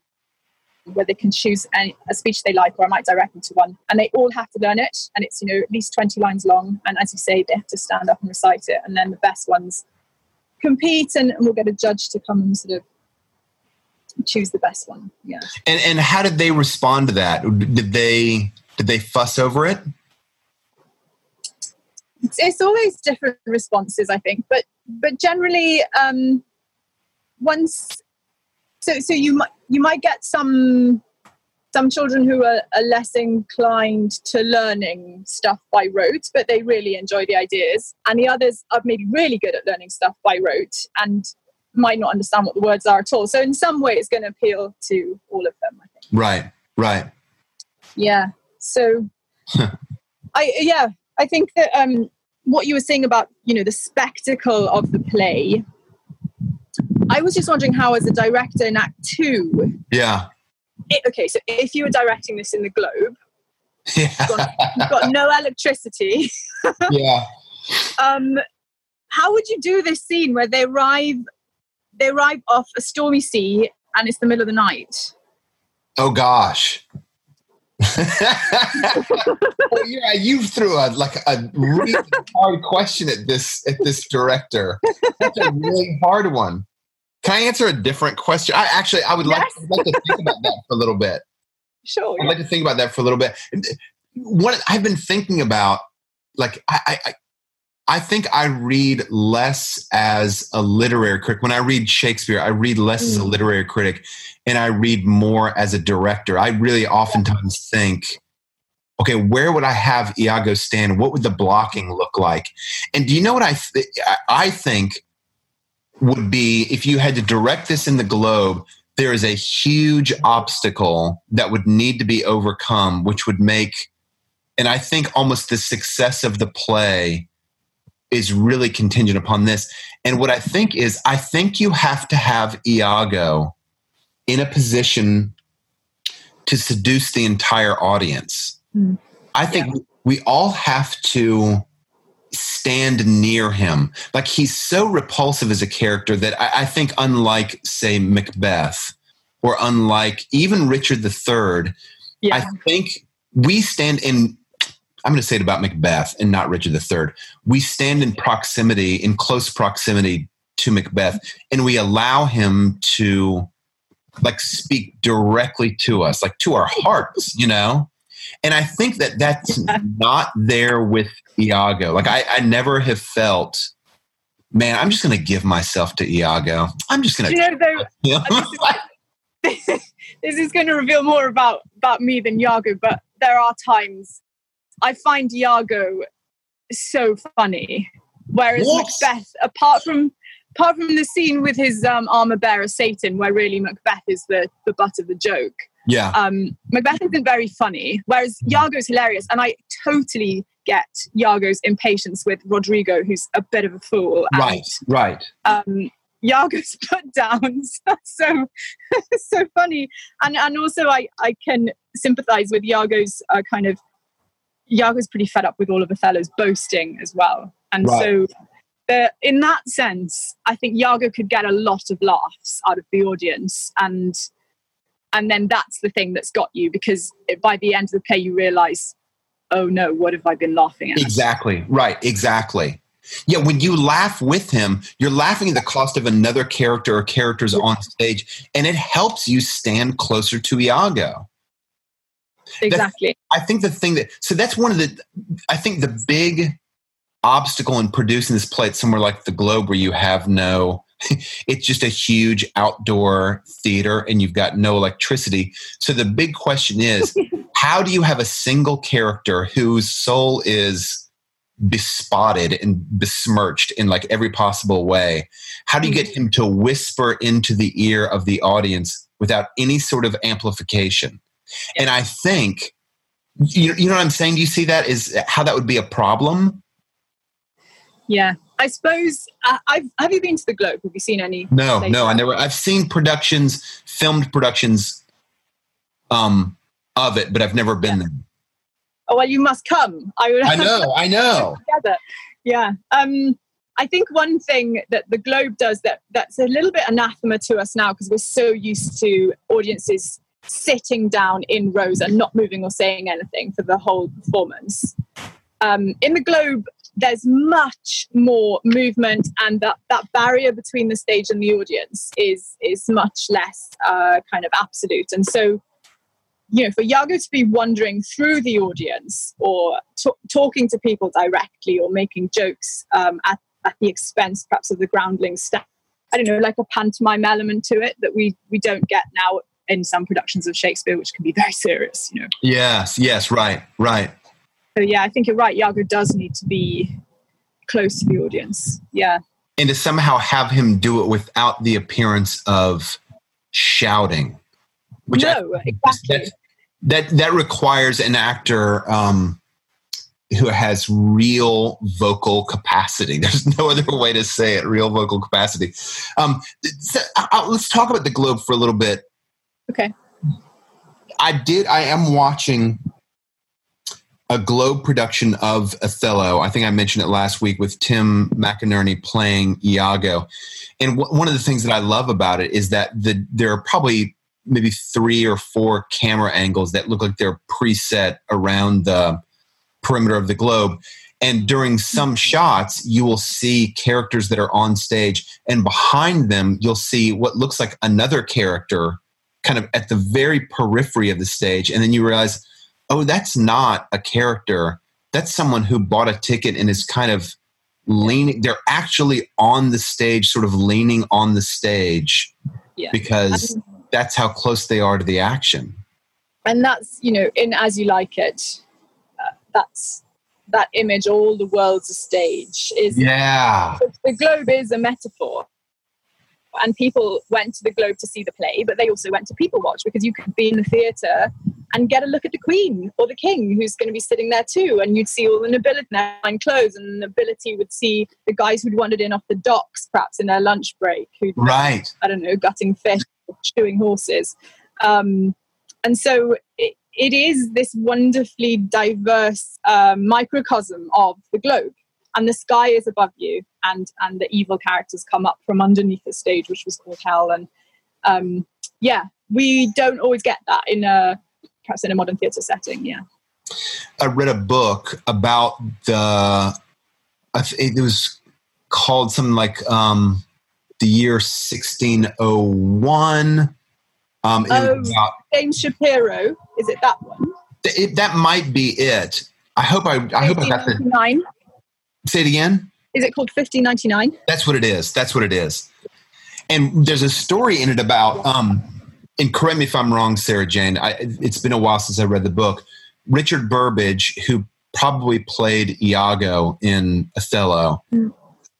where they can choose any, a speech they like, or I might direct them to one, and they all have to learn it, and it's you know at least twenty lines long, and as you say, they have to stand up and recite it, and then the best ones compete, and, and we'll get a judge to come and sort of choose the best one. Yeah. And and how did they respond to that? Did they did they fuss over it? it's, it's always different responses i think but but generally um once so so you might you might get some some children who are, are less inclined to learning stuff by rote but they really enjoy the ideas and the others are maybe really good at learning stuff by rote and might not understand what the words are at all so in some way it's going to appeal to all of them i think Right, right. yeah. So I yeah, I think that um what you were saying about, you know, the spectacle of the play. I was just wondering how as a director in Act 2, Yeah, it, okay, so if you were directing this in the Globe, yeah, you've got no electricity, yeah. um how would you do this scene where they arrive they arrive off a stormy sea and it's the middle of the night? Oh gosh. well, yeah, you threw a like a really hard question at this at this director. That's a really hard one. Can I answer a different question? I actually I would like, I'd like to think about that for a little bit. Sure. I'd like to think about that for a little bit. What I've been thinking about, like I, I, I- think I read less as a literary critic. When I read Shakespeare, I read less as a Mm. literary critic, and I read more as a director. I really oftentimes think, okay, where would I have Iago stand? What would the blocking look like? And do you know what I th- I- I think would be if you had to direct this in the globe? There is a huge obstacle that would need to be overcome, which would make, and I think almost the success of the play is really contingent upon this. And what I think is, I think you have to have Iago in a position to seduce the entire audience. Mm. I think yeah. we all have to stand near him. Like he's so repulsive as a character that I, I think, unlike, say, Macbeth or unlike even Richard III, yeah. I think we stand in. I'm going to say it about Macbeth and not Richard III. We stand in proximity, in close proximity to Macbeth, and we allow him to like speak directly to us, like to our hearts, you know? And I think that that's yeah. not there with Iago. Like I, I never have felt, man, I'm just going to give myself to Iago. I'm just going to. You know, though, this is going to reveal more about about me than Iago, but there are times I find Iago so funny, whereas yes. Macbeth, apart from apart from the scene with his um, armor bearer Seyton, where really Macbeth is the the butt of the joke. Yeah. Um, Macbeth isn't very funny, whereas Iago's hilarious, and I totally get Iago's impatience with Roderigo, who's a bit of a fool. And, right. Right. Um, Iago's put downs so so funny, and and also I I can sympathise with Iago's uh, kind of Iago's pretty fed up with all of Othello's boasting as well, and right. so uh, in that sense, I think Iago could get a lot of laughs out of the audience, and and then that's the thing that's got you because by the end of the play, you realise, oh no, what have I been laughing at? Exactly right, exactly. Yeah, when you laugh with him, you're laughing at the cost of another character or characters on stage, and it helps you stand closer to Iago. Exactly. I think the thing that so that's one of the I think the big obstacle in producing this play at somewhere like the Globe where you have no it's just a huge outdoor theater and you've got no electricity. So the big question is how do you have a single character whose soul is bespotted and besmirched in like every possible way? How do you get mm-hmm. him to whisper into the ear of the audience without any sort of amplification? And I think you, you know what I'm saying? Do you see that is how that would be a problem? Yeah, I suppose. Uh, I've have you been to the Globe? Have you seen any? No, no, I never. I've seen productions, filmed productions, um, of it, but I've never been yeah. there. Oh well, you must come. I would. I know. I know. Together. Yeah. Um, I think one thing that the Globe does that that's a little bit anathema to us now because we're so used to audiences sitting down in rows and not moving or saying anything for the whole performance. Um, in the Globe, there's much more movement and that, that barrier between the stage and the audience is is much less uh, kind of absolute. And so you know for Iago to be wandering through the audience or t- talking to people directly or making jokes um, at, at the expense perhaps of the groundling staff I don't know like a pantomime element to it that we we don't get now in some productions of Shakespeare which can be very serious you know. Yes yes right right so yeah, I think you're right. Iago does need to be close to the audience. Yeah. And to somehow have him do it without the appearance of shouting. Which no, I, exactly. That, that, that requires an actor um, who has real vocal capacity. There's no other way to say it. Real vocal capacity. Um, so, uh, let's talk about the Globe for a little bit. Okay. I did. I am watching a Globe production of Othello. I think I mentioned it last week with Tim McInnerny playing Iago. And w- one of the things that I love about it is that the, there are probably maybe three or four camera angles that look like they're preset around the perimeter of the globe. And during some mm-hmm. shots, you will see characters that are on stage, and behind them, you'll see what looks like another character kind of at the very periphery of the stage. And then you realize, oh, that's not a character. That's someone who bought a ticket and is kind of leaning. They're actually on the stage, sort of leaning on the stage yeah. because that's how close they are to the action. And that's, you know, in As You Like It, uh, that's that image, all the world's a stage, is. Yeah. The globe is a metaphor and people went to the Globe to see the play, but they also went to people watch because you could be in the theatre and get a look at the Queen or the King who's going to be sitting there too, and you'd see all the nobility in their clothes, and the nobility would see the guys who'd wandered in off the docks, perhaps in their lunch break, who'd right, I don't know, gutting fish, or chewing horses. Um, and so it, it is this wonderfully diverse uh, microcosm of the globe. And the sky is above you and and the evil characters come up from underneath the stage which was called hell and um, yeah we don't always get that in a perhaps in a modern theatre setting yeah i read a book about the it was called something like um, the year 1601 um, oh, about, James Shapiro. Is it that one? It, that might be it. I hope I. I hope I got the. Say it again. Is it called 1599? That's what it is. That's what it is. And there's a story in it about. Um, and correct me if I'm wrong, Sarah Jane. I, it's been a while since I read the book. Richard Burbage, who probably played Iago in Othello, mm.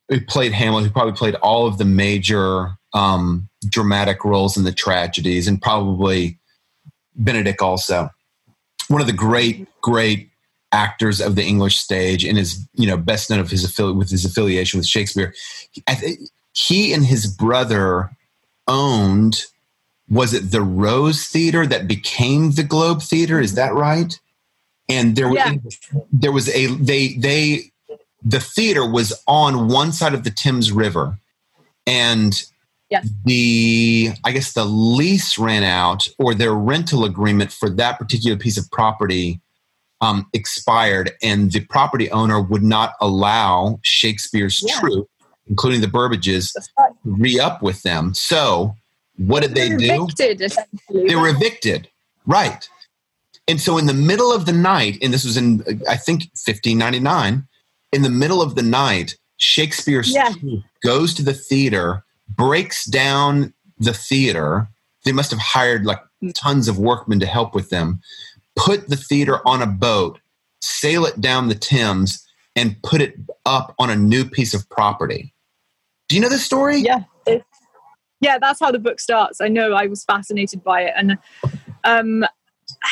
who played Hamlet, who probably played all of the major um, dramatic roles in the tragedies, and probably Benedick also. One of the great, great actors of the English stage, and is you know best known of his affili- with his affiliation with Shakespeare. He, he and his brother owned. Was it the Rose Theater that became the Globe Theater? Is that right? And there yeah. was there was a they they the theater was on one side of the Thames River, and Yes. The I guess the lease ran out or their rental agreement for that particular piece of property um, expired, and the property owner would not allow Shakespeare's yeah. troupe, including the Burbages, right. re up with them. So what did they, they do? Evicted, they were evicted, right? And so in the middle of the night, and this was in I think 1599, in the middle of the night, Shakespeare yeah. goes to the theater breaks down the theater. They must have hired like tons of workmen to help with them. Put the theater on a boat, sail it down the Thames, and put it up on a new piece of property. Do you know this story? Yeah. Yeah, that's how the book starts. I know I was fascinated by it. And um,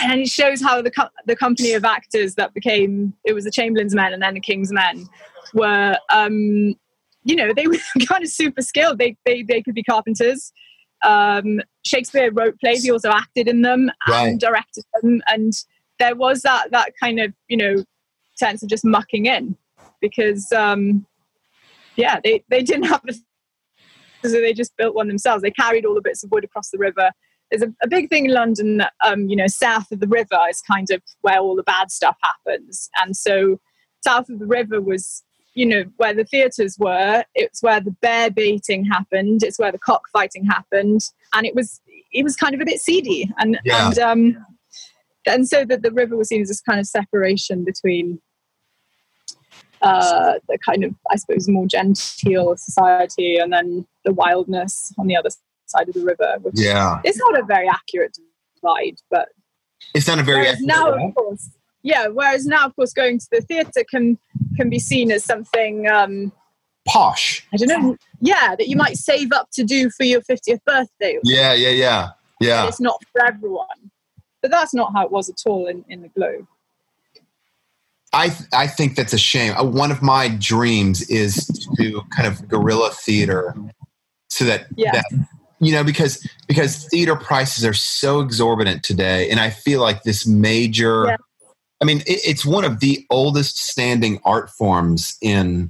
and it shows how the co- the company of actors that became it was the Chamberlain's men and then the King's men were um, you know, they were kind of super skilled. They, they, they could be carpenters. Um, Shakespeare wrote plays. He also acted in them right. and directed them. And there was that, that kind of, you know, sense of just mucking in because, um, yeah, they, they didn't have the, so they just built one themselves. They carried all the bits of wood across the river. There's a, a big thing in London, that, um, you know, south of the river is kind of where all the bad stuff happens. And so south of the river was you know where the theatres were it's where the bear baiting happened it's where the cockfighting happened and it was it was kind of a bit seedy and yeah. and um and so that the river was seen as this kind of separation between uh, the kind of, I suppose, more genteel society, and then the wildness on the other side of the river. Which yeah, it's not a very accurate divide, but it's not a very now, of course, yeah. Whereas now, of course, going to the theatre can can be seen as something um, posh. I don't know. Yeah, that you might save up to do for your 50th birthday. Yeah, yeah, yeah, yeah. It's not for everyone, but that's not how it was at all in, in the Globe. I th- I think that's a shame. Uh, one of my dreams is to kind of guerrilla theater, so that yeah. that you know because because theater prices are so exorbitant today, and I feel like this major. Yeah I mean, it, it's one of the oldest standing art forms in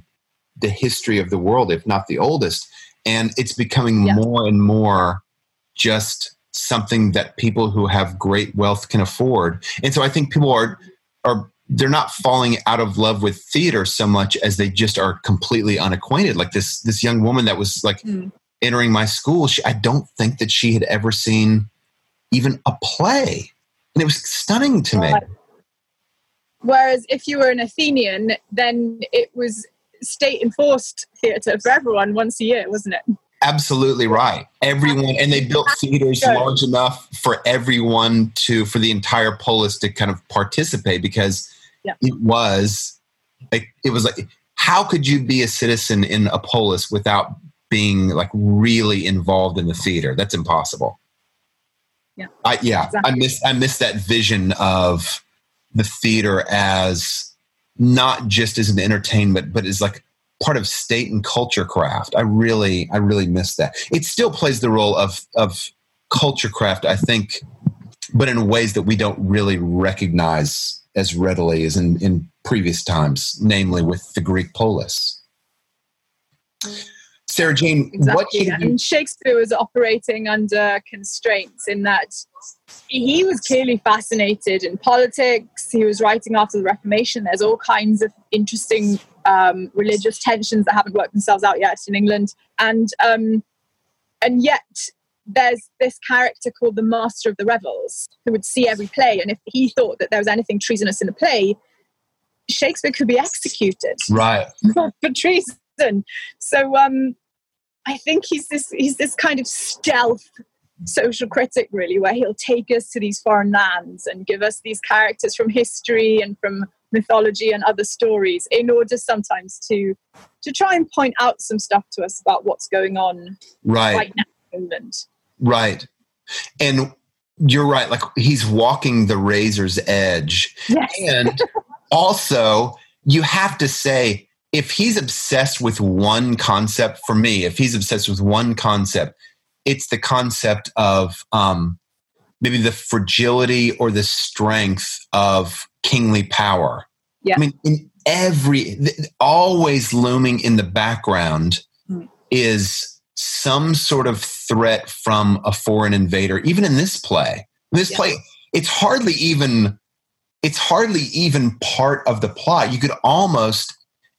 the history of the world, if not the oldest. And it's becoming yeah. more and more just something that people who have great wealth can afford. And so I think people are are they're not falling out of love with theater so much as they just are completely unacquainted. Like this this young woman that was like mm. entering my school, she, I don't think that she had ever seen even a play, and it was stunning to me. Whereas if you were an Athenian, then it was state enforced theatre for everyone once a year, wasn't it? Absolutely right. Everyone, and they built theaters large enough for everyone to, for the entire polis to kind of participate because yeah. it was like, it was like, how could you be a citizen in a polis without being like really involved in the theater? That's impossible. Yeah. I, yeah. Exactly. I miss, I miss that vision of, the theater as not just as an entertainment, but as like part of state and culture craft. I really, I really miss that. It still plays the role of of culture craft. I think but in ways that we don't really recognize as readily as in, in previous times, namely with the Greek polis. Sarah Jane, exactly. what and Shakespeare was operating under constraints in that he was clearly fascinated in politics. He was writing after the Reformation. There's all kinds of interesting um, religious tensions that haven't worked themselves out yet in England, and um, and yet there's this character called the Master of the Revels who would see every play, and if he thought that there was anything treasonous in the play, Shakespeare could be executed right for treason. So um, I think he's this he's this kind of stealth social critic really where he'll take us to these foreign lands and give us these characters from history and from mythology and other stories in order sometimes to to try and point out some stuff to us about what's going on right, right now in England. Right. And you're right, like he's walking the razor's edge. Yes. And also you have to say if he's obsessed with one concept for me if he's obsessed with one concept it's the concept of um, maybe the fragility or the strength of kingly power Yeah. i mean in every always looming in the background Mm. is some sort of threat from a foreign invader even in this play this Yeah. play it's hardly even it's hardly even part of the plot you could almost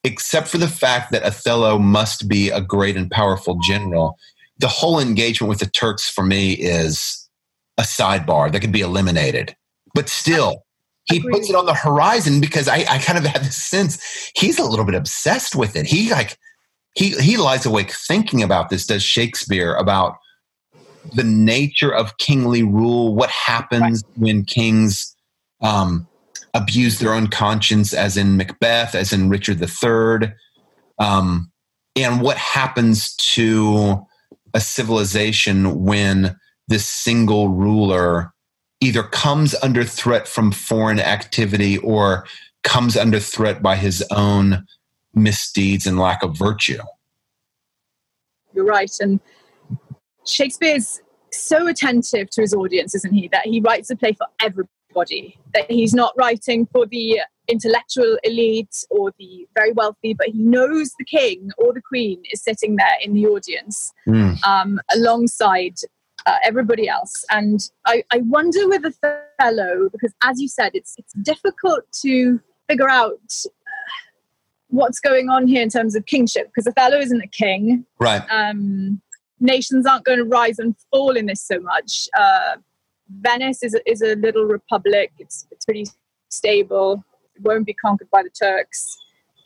except for the fact that Othello must be a great and powerful general, the whole engagement with the Turks for me is a sidebar that could be eliminated. But still, he Agreed. puts it on the horizon because I, I kind of had this sense he's a little bit obsessed with it. He like he he lies awake thinking about this, does Shakespeare, about the nature of kingly rule, what happens when kings um, abuse their own conscience, as in Macbeth, as in Richard III, um, and what happens to a civilization when this single ruler either comes under threat from foreign activity or comes under threat by his own misdeeds and lack of virtue. You're right. And Shakespeare's so attentive to his audience, isn't he? That he writes a play for everybody. That he's not writing for the intellectual elite or the very wealthy, but he knows the king or the queen is sitting there in the audience Mm. um, alongside uh, everybody else. And I, I wonder with Othello, because as you said, it's it's difficult to figure out what's going on here in terms of kingship, because Othello isn't a king Right. um, nations aren't going to rise and fall in this so much. Uh, Venice is a, is a little republic. It's it's pretty stable. It won't be conquered by the Turks.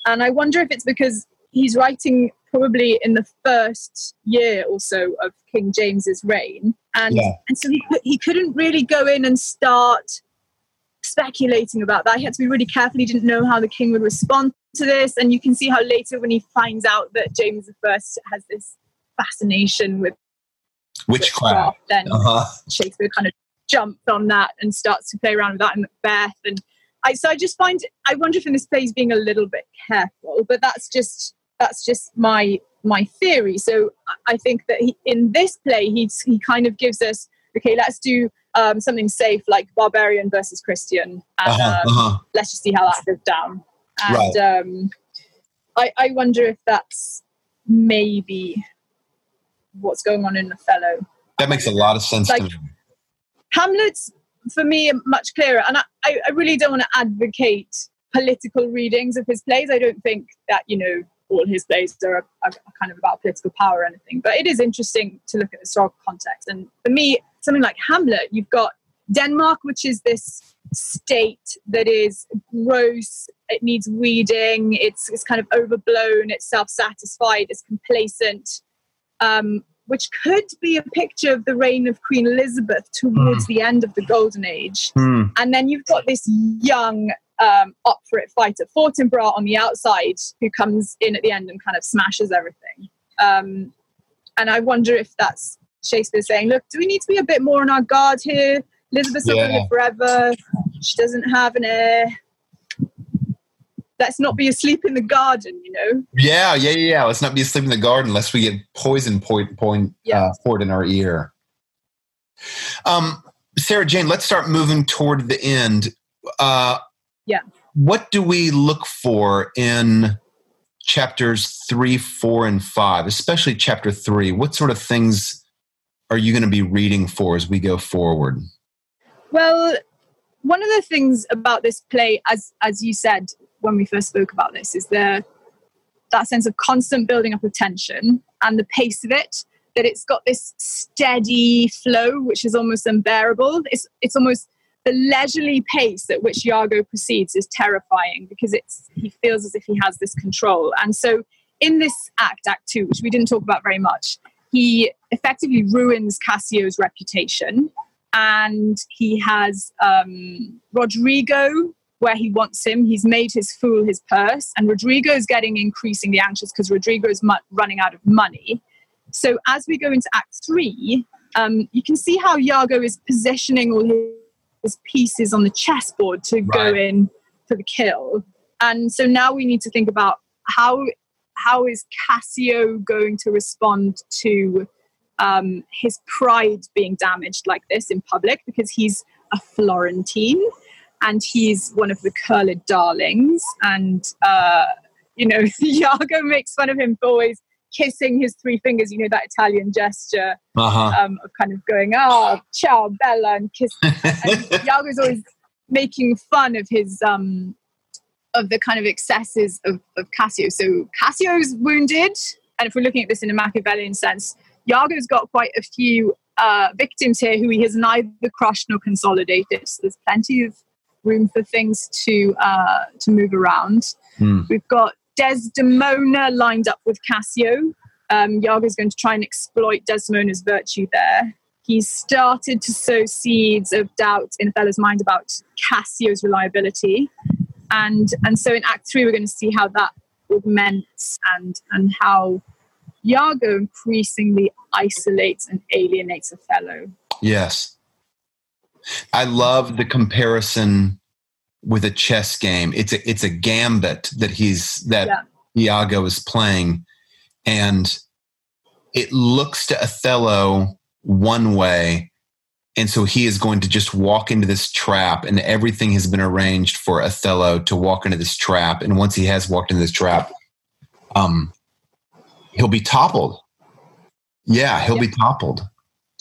And I wonder if it's because he's writing probably in the first year or so of King James's reign, and Yeah. and so he he couldn't really go in and start speculating about that. He had to be really careful. He didn't know how the king would respond to this, and you can see how later when he finds out that James I has this fascination with Witchcraft. then Uh-huh. Shakespeare kind of jumps on that and starts to play around with that in Macbeth. And I, so I just find, I wonder if in this play he's being a little bit careful, but that's just, that's just my, my theory. So I- think that he, in this play, he's, he kind of gives us, okay, let's do um, something safe like barbarian versus Christian. And Uh-huh. um, Uh-huh. let's just see how that goes down. And um, I, I wonder if that's maybe what's going on in Othello. That makes a lot of sense Like- to me. Hamlet's for me much clearer, and I, I really don't want to advocate political readings of his plays. I don't think that you know all his plays are, are, are kind of about political power or anything, but it is interesting to look at the historical context. And for me, something like Hamlet, you've got Denmark, which is this state that is gross. It needs weeding. It's it's kind of overblown. It's self-satisfied. It's complacent. Um, which could be a picture of the reign of Queen Elizabeth towards the end of the Golden Age. Hmm. And then you've got this young, um, up for it fighter, Fortinbras on the outside, who comes in at the end and kind of smashes everything. Um, and I wonder if that's Shakespeare saying, look, do we need to be a bit more on our guard here? Elizabeth's not going to live forever. She doesn't have an heir. Let's not be asleep in the garden, you know? Yeah, yeah, yeah. Let's not be asleep in the garden unless we get poison point point Yeah. uh, poured in our ear. Um, Sarah Jane, let's start moving toward the end. Uh, yeah. What do we look for in chapters three, four, and five, especially chapter three? What sort of things are you going to be reading for as we go forward? Well, one of the things about this play, as as you said when we first spoke about this, is the that sense of constant building up of tension and the pace of it. That it's got this steady flow, which is almost unbearable. It's it's almost the leisurely pace at which Iago proceeds is terrifying because it's he feels as if he has this control. And so in this act, Act Two, which we didn't talk about very much, he effectively ruins Cassio's reputation and he has um, Roderigo where he wants him. He's made his fool his purse, and Roderigo is getting increasingly anxious because Roderigo is mu- running out of money. So as we go into Act Three, um, you can see how Iago is positioning all his, pieces on the chessboard to right. go in for the kill. And so now we need to think about how how is Cassio going to respond to um, his pride being damaged like this in public because he's a Florentine and he's one of the curled darlings. And, uh, you know, Iago makes fun of him for always kissing his three fingers, you know, that Italian gesture uh-huh. um, of kind of going, oh, ciao, Bella, and kiss. and Iago's always making fun of his um, of the kind of excesses of, of Cassio. So Cassio's wounded, and if we're looking at this in a Machiavellian sense, Iago's got quite a few uh, victims here who he has neither crushed nor consolidated. So there's plenty of room for things to uh, to move around. Mm. We've got Desdemona lined up with Cassio. Um, Iago's going to try and exploit Desdemona's virtue there. He's started to sow seeds of doubt in Othello's mind about Cassio's reliability. And, and so in Act Three, we're going to see how that augments and, and how Iago increasingly isolates and alienates Othello. Yes. I love the comparison with a chess game. It's a it's a gambit that he's that yeah. Iago is playing. And it looks to Othello one way. And so he is going to just walk into this trap, and everything has been arranged for Othello to walk into this trap. And once he has walked into this trap, um, he'll be toppled. Yeah, he'll yeah. be toppled.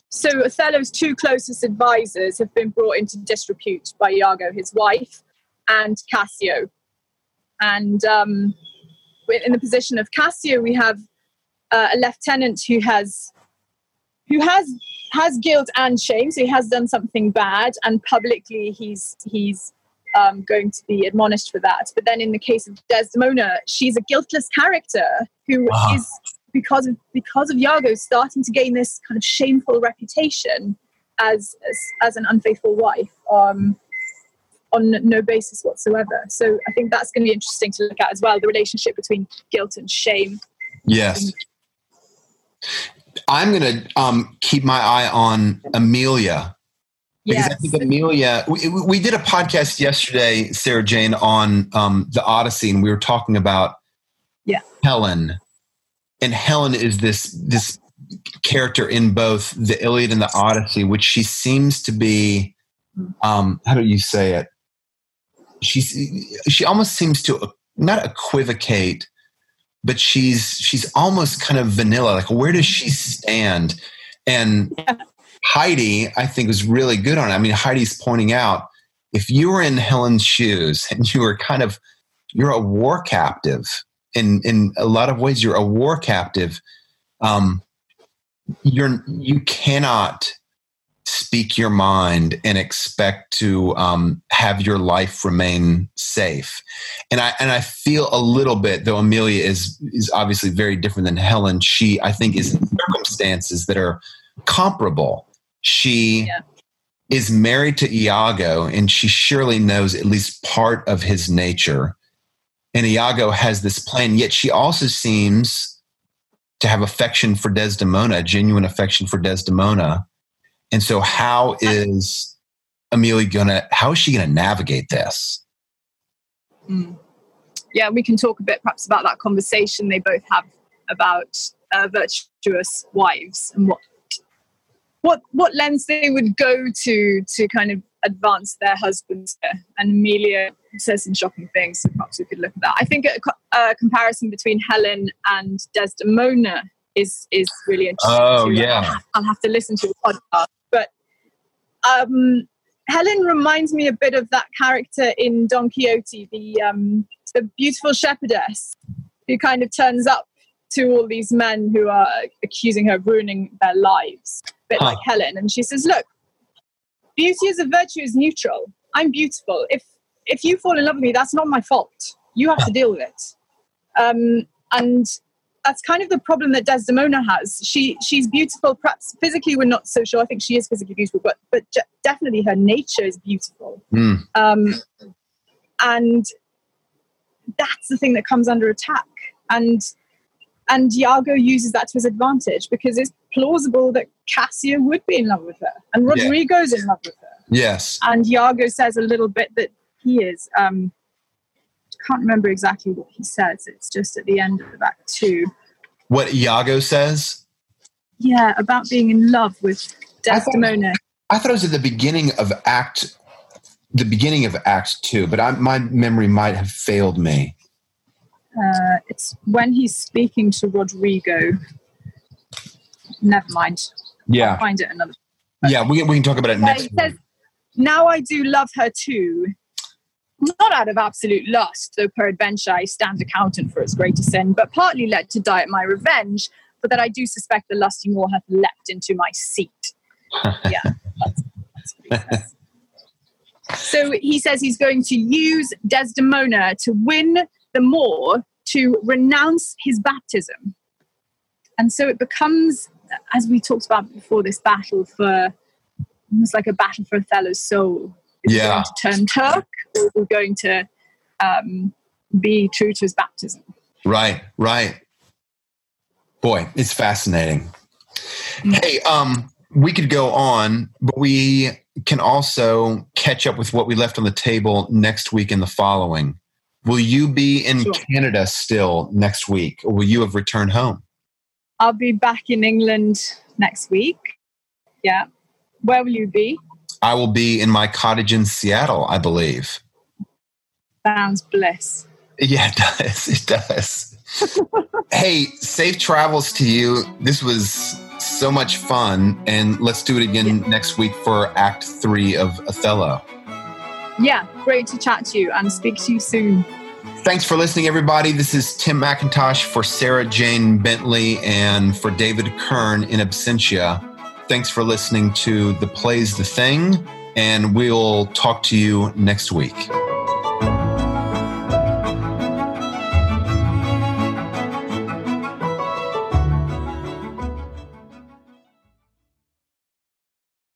So Othello's two closest advisors have been brought into disrepute by Iago, his wife, and Cassio. And um, in the position of Cassio, we have uh, a lieutenant who has who has has guilt and shame. So he has done something bad, and publicly he's he's um, going to be admonished for that. But then in the case of Desdemona, she's a guiltless character who wow. is because of because of Iago starting to gain this kind of shameful reputation as as, as an unfaithful wife um, on no basis whatsoever. So I think that's going to be interesting to look at as well the relationship between guilt and shame. Yes. I'm going to um, keep my eye on Emilia because yes. I think Emilia, we, we, did a podcast yesterday, Sarah Jane, on um, the Odyssey, and we were talking about yeah. Helen and Helen is this this character in both the Iliad and the Odyssey, which she seems to be. Um, how do you say it? She's she almost seems to not equivocate, but she's she's almost kind of vanilla. Like where does she stand? And Heidi, I think, was really good on it. I mean, Heidi's pointing out if you were in Helen's shoes and you were kind of you're a war captive in in a lot of ways you're a war captive um, you're you cannot speak your mind and expect to um, have your life remain safe and i and i feel a little bit though Emilia is is obviously very different than helen she i think is in circumstances that are comparable she yeah. is married to iago and she surely knows at least part of his nature and Iago has this plan, yet she also seems to have affection for Desdemona, genuine affection for Desdemona. And so, how is Emilia gonna? How is she gonna navigate this? Mm. Yeah, we can talk a bit perhaps about that conversation they both have about uh, virtuous wives and what what what lens they would go to to kind of advance their husbands. And Emilia says some shocking things, so perhaps we could look at that. I think a, a comparison between Helen and Desdemona is is really interesting. Oh too. yeah, I'll have, to listen to the podcast, but um, Helen reminds me a bit of that character in Don Quixote, the um, the beautiful shepherdess who kind of turns up to all these men who are accusing her of ruining their lives, bit Huh. like Helen, and she says, "Look, beauty as a virtue is neutral. I'm beautiful. If if you fall in love with me, that's not my fault. You have to deal with it." Um, and that's kind of the problem that Desdemona has. She she's beautiful. Perhaps physically, we're not so sure. I think she is physically beautiful, but but je- definitely her nature is beautiful. Mm. Um, and that's the thing that comes under attack. And and Iago uses that to his advantage because it's plausible that Cassio would be in love with her, and Yeah. Roderigo's in love with her. yes. And Iago says a little bit that he is. Um, can't remember exactly what he says. It's just at the end of Act Two. What Iago says. Yeah, about being in love with I thought- Desdemona. I thought it was at the beginning of Act, the beginning of Act Two, but I, my memory might have failed me. Uh, it's when he's speaking to Roderigo. Never mind. Yeah, Find it another. yeah. We, we can talk about it next. says, "Now I do love her too, not out of absolute lust, though peradventure I stand accountant for its greater sin, but partly led to die at my revenge, for that I do suspect the lusty Moor hath leapt into my seat." yeah, that's, that's what he says. So he says he's going to use Desdemona to win the Moor to renounce his baptism. And so it becomes, as we talked about before, this battle for almost like a battle for Othello's soul. Is he Yeah. going to turn Turk or is he going to um, be true to his baptism? Right, right. Boy, it's fascinating. Hey, um, we could go on, but we can also catch up with what we left on the table next week and the following. Will you be in Sure. Canada still next week, or will you have returned home? I'll be back in England next week. Yeah. Where will you be? I will be in my cottage in Seattle, I believe. Sounds bliss. Yeah, it does. It does. hey, safe travels to you. This was so much fun. And let's do it again next week for Act Three of Othello. Yeah, great to chat to you and speak to you soon. Thanks for listening, everybody. This is Tim McIntosh for Sarah Jane Bentley and for David Kern in absentia. Thanks for listening to The Plays the Thing, and we'll talk to you next week.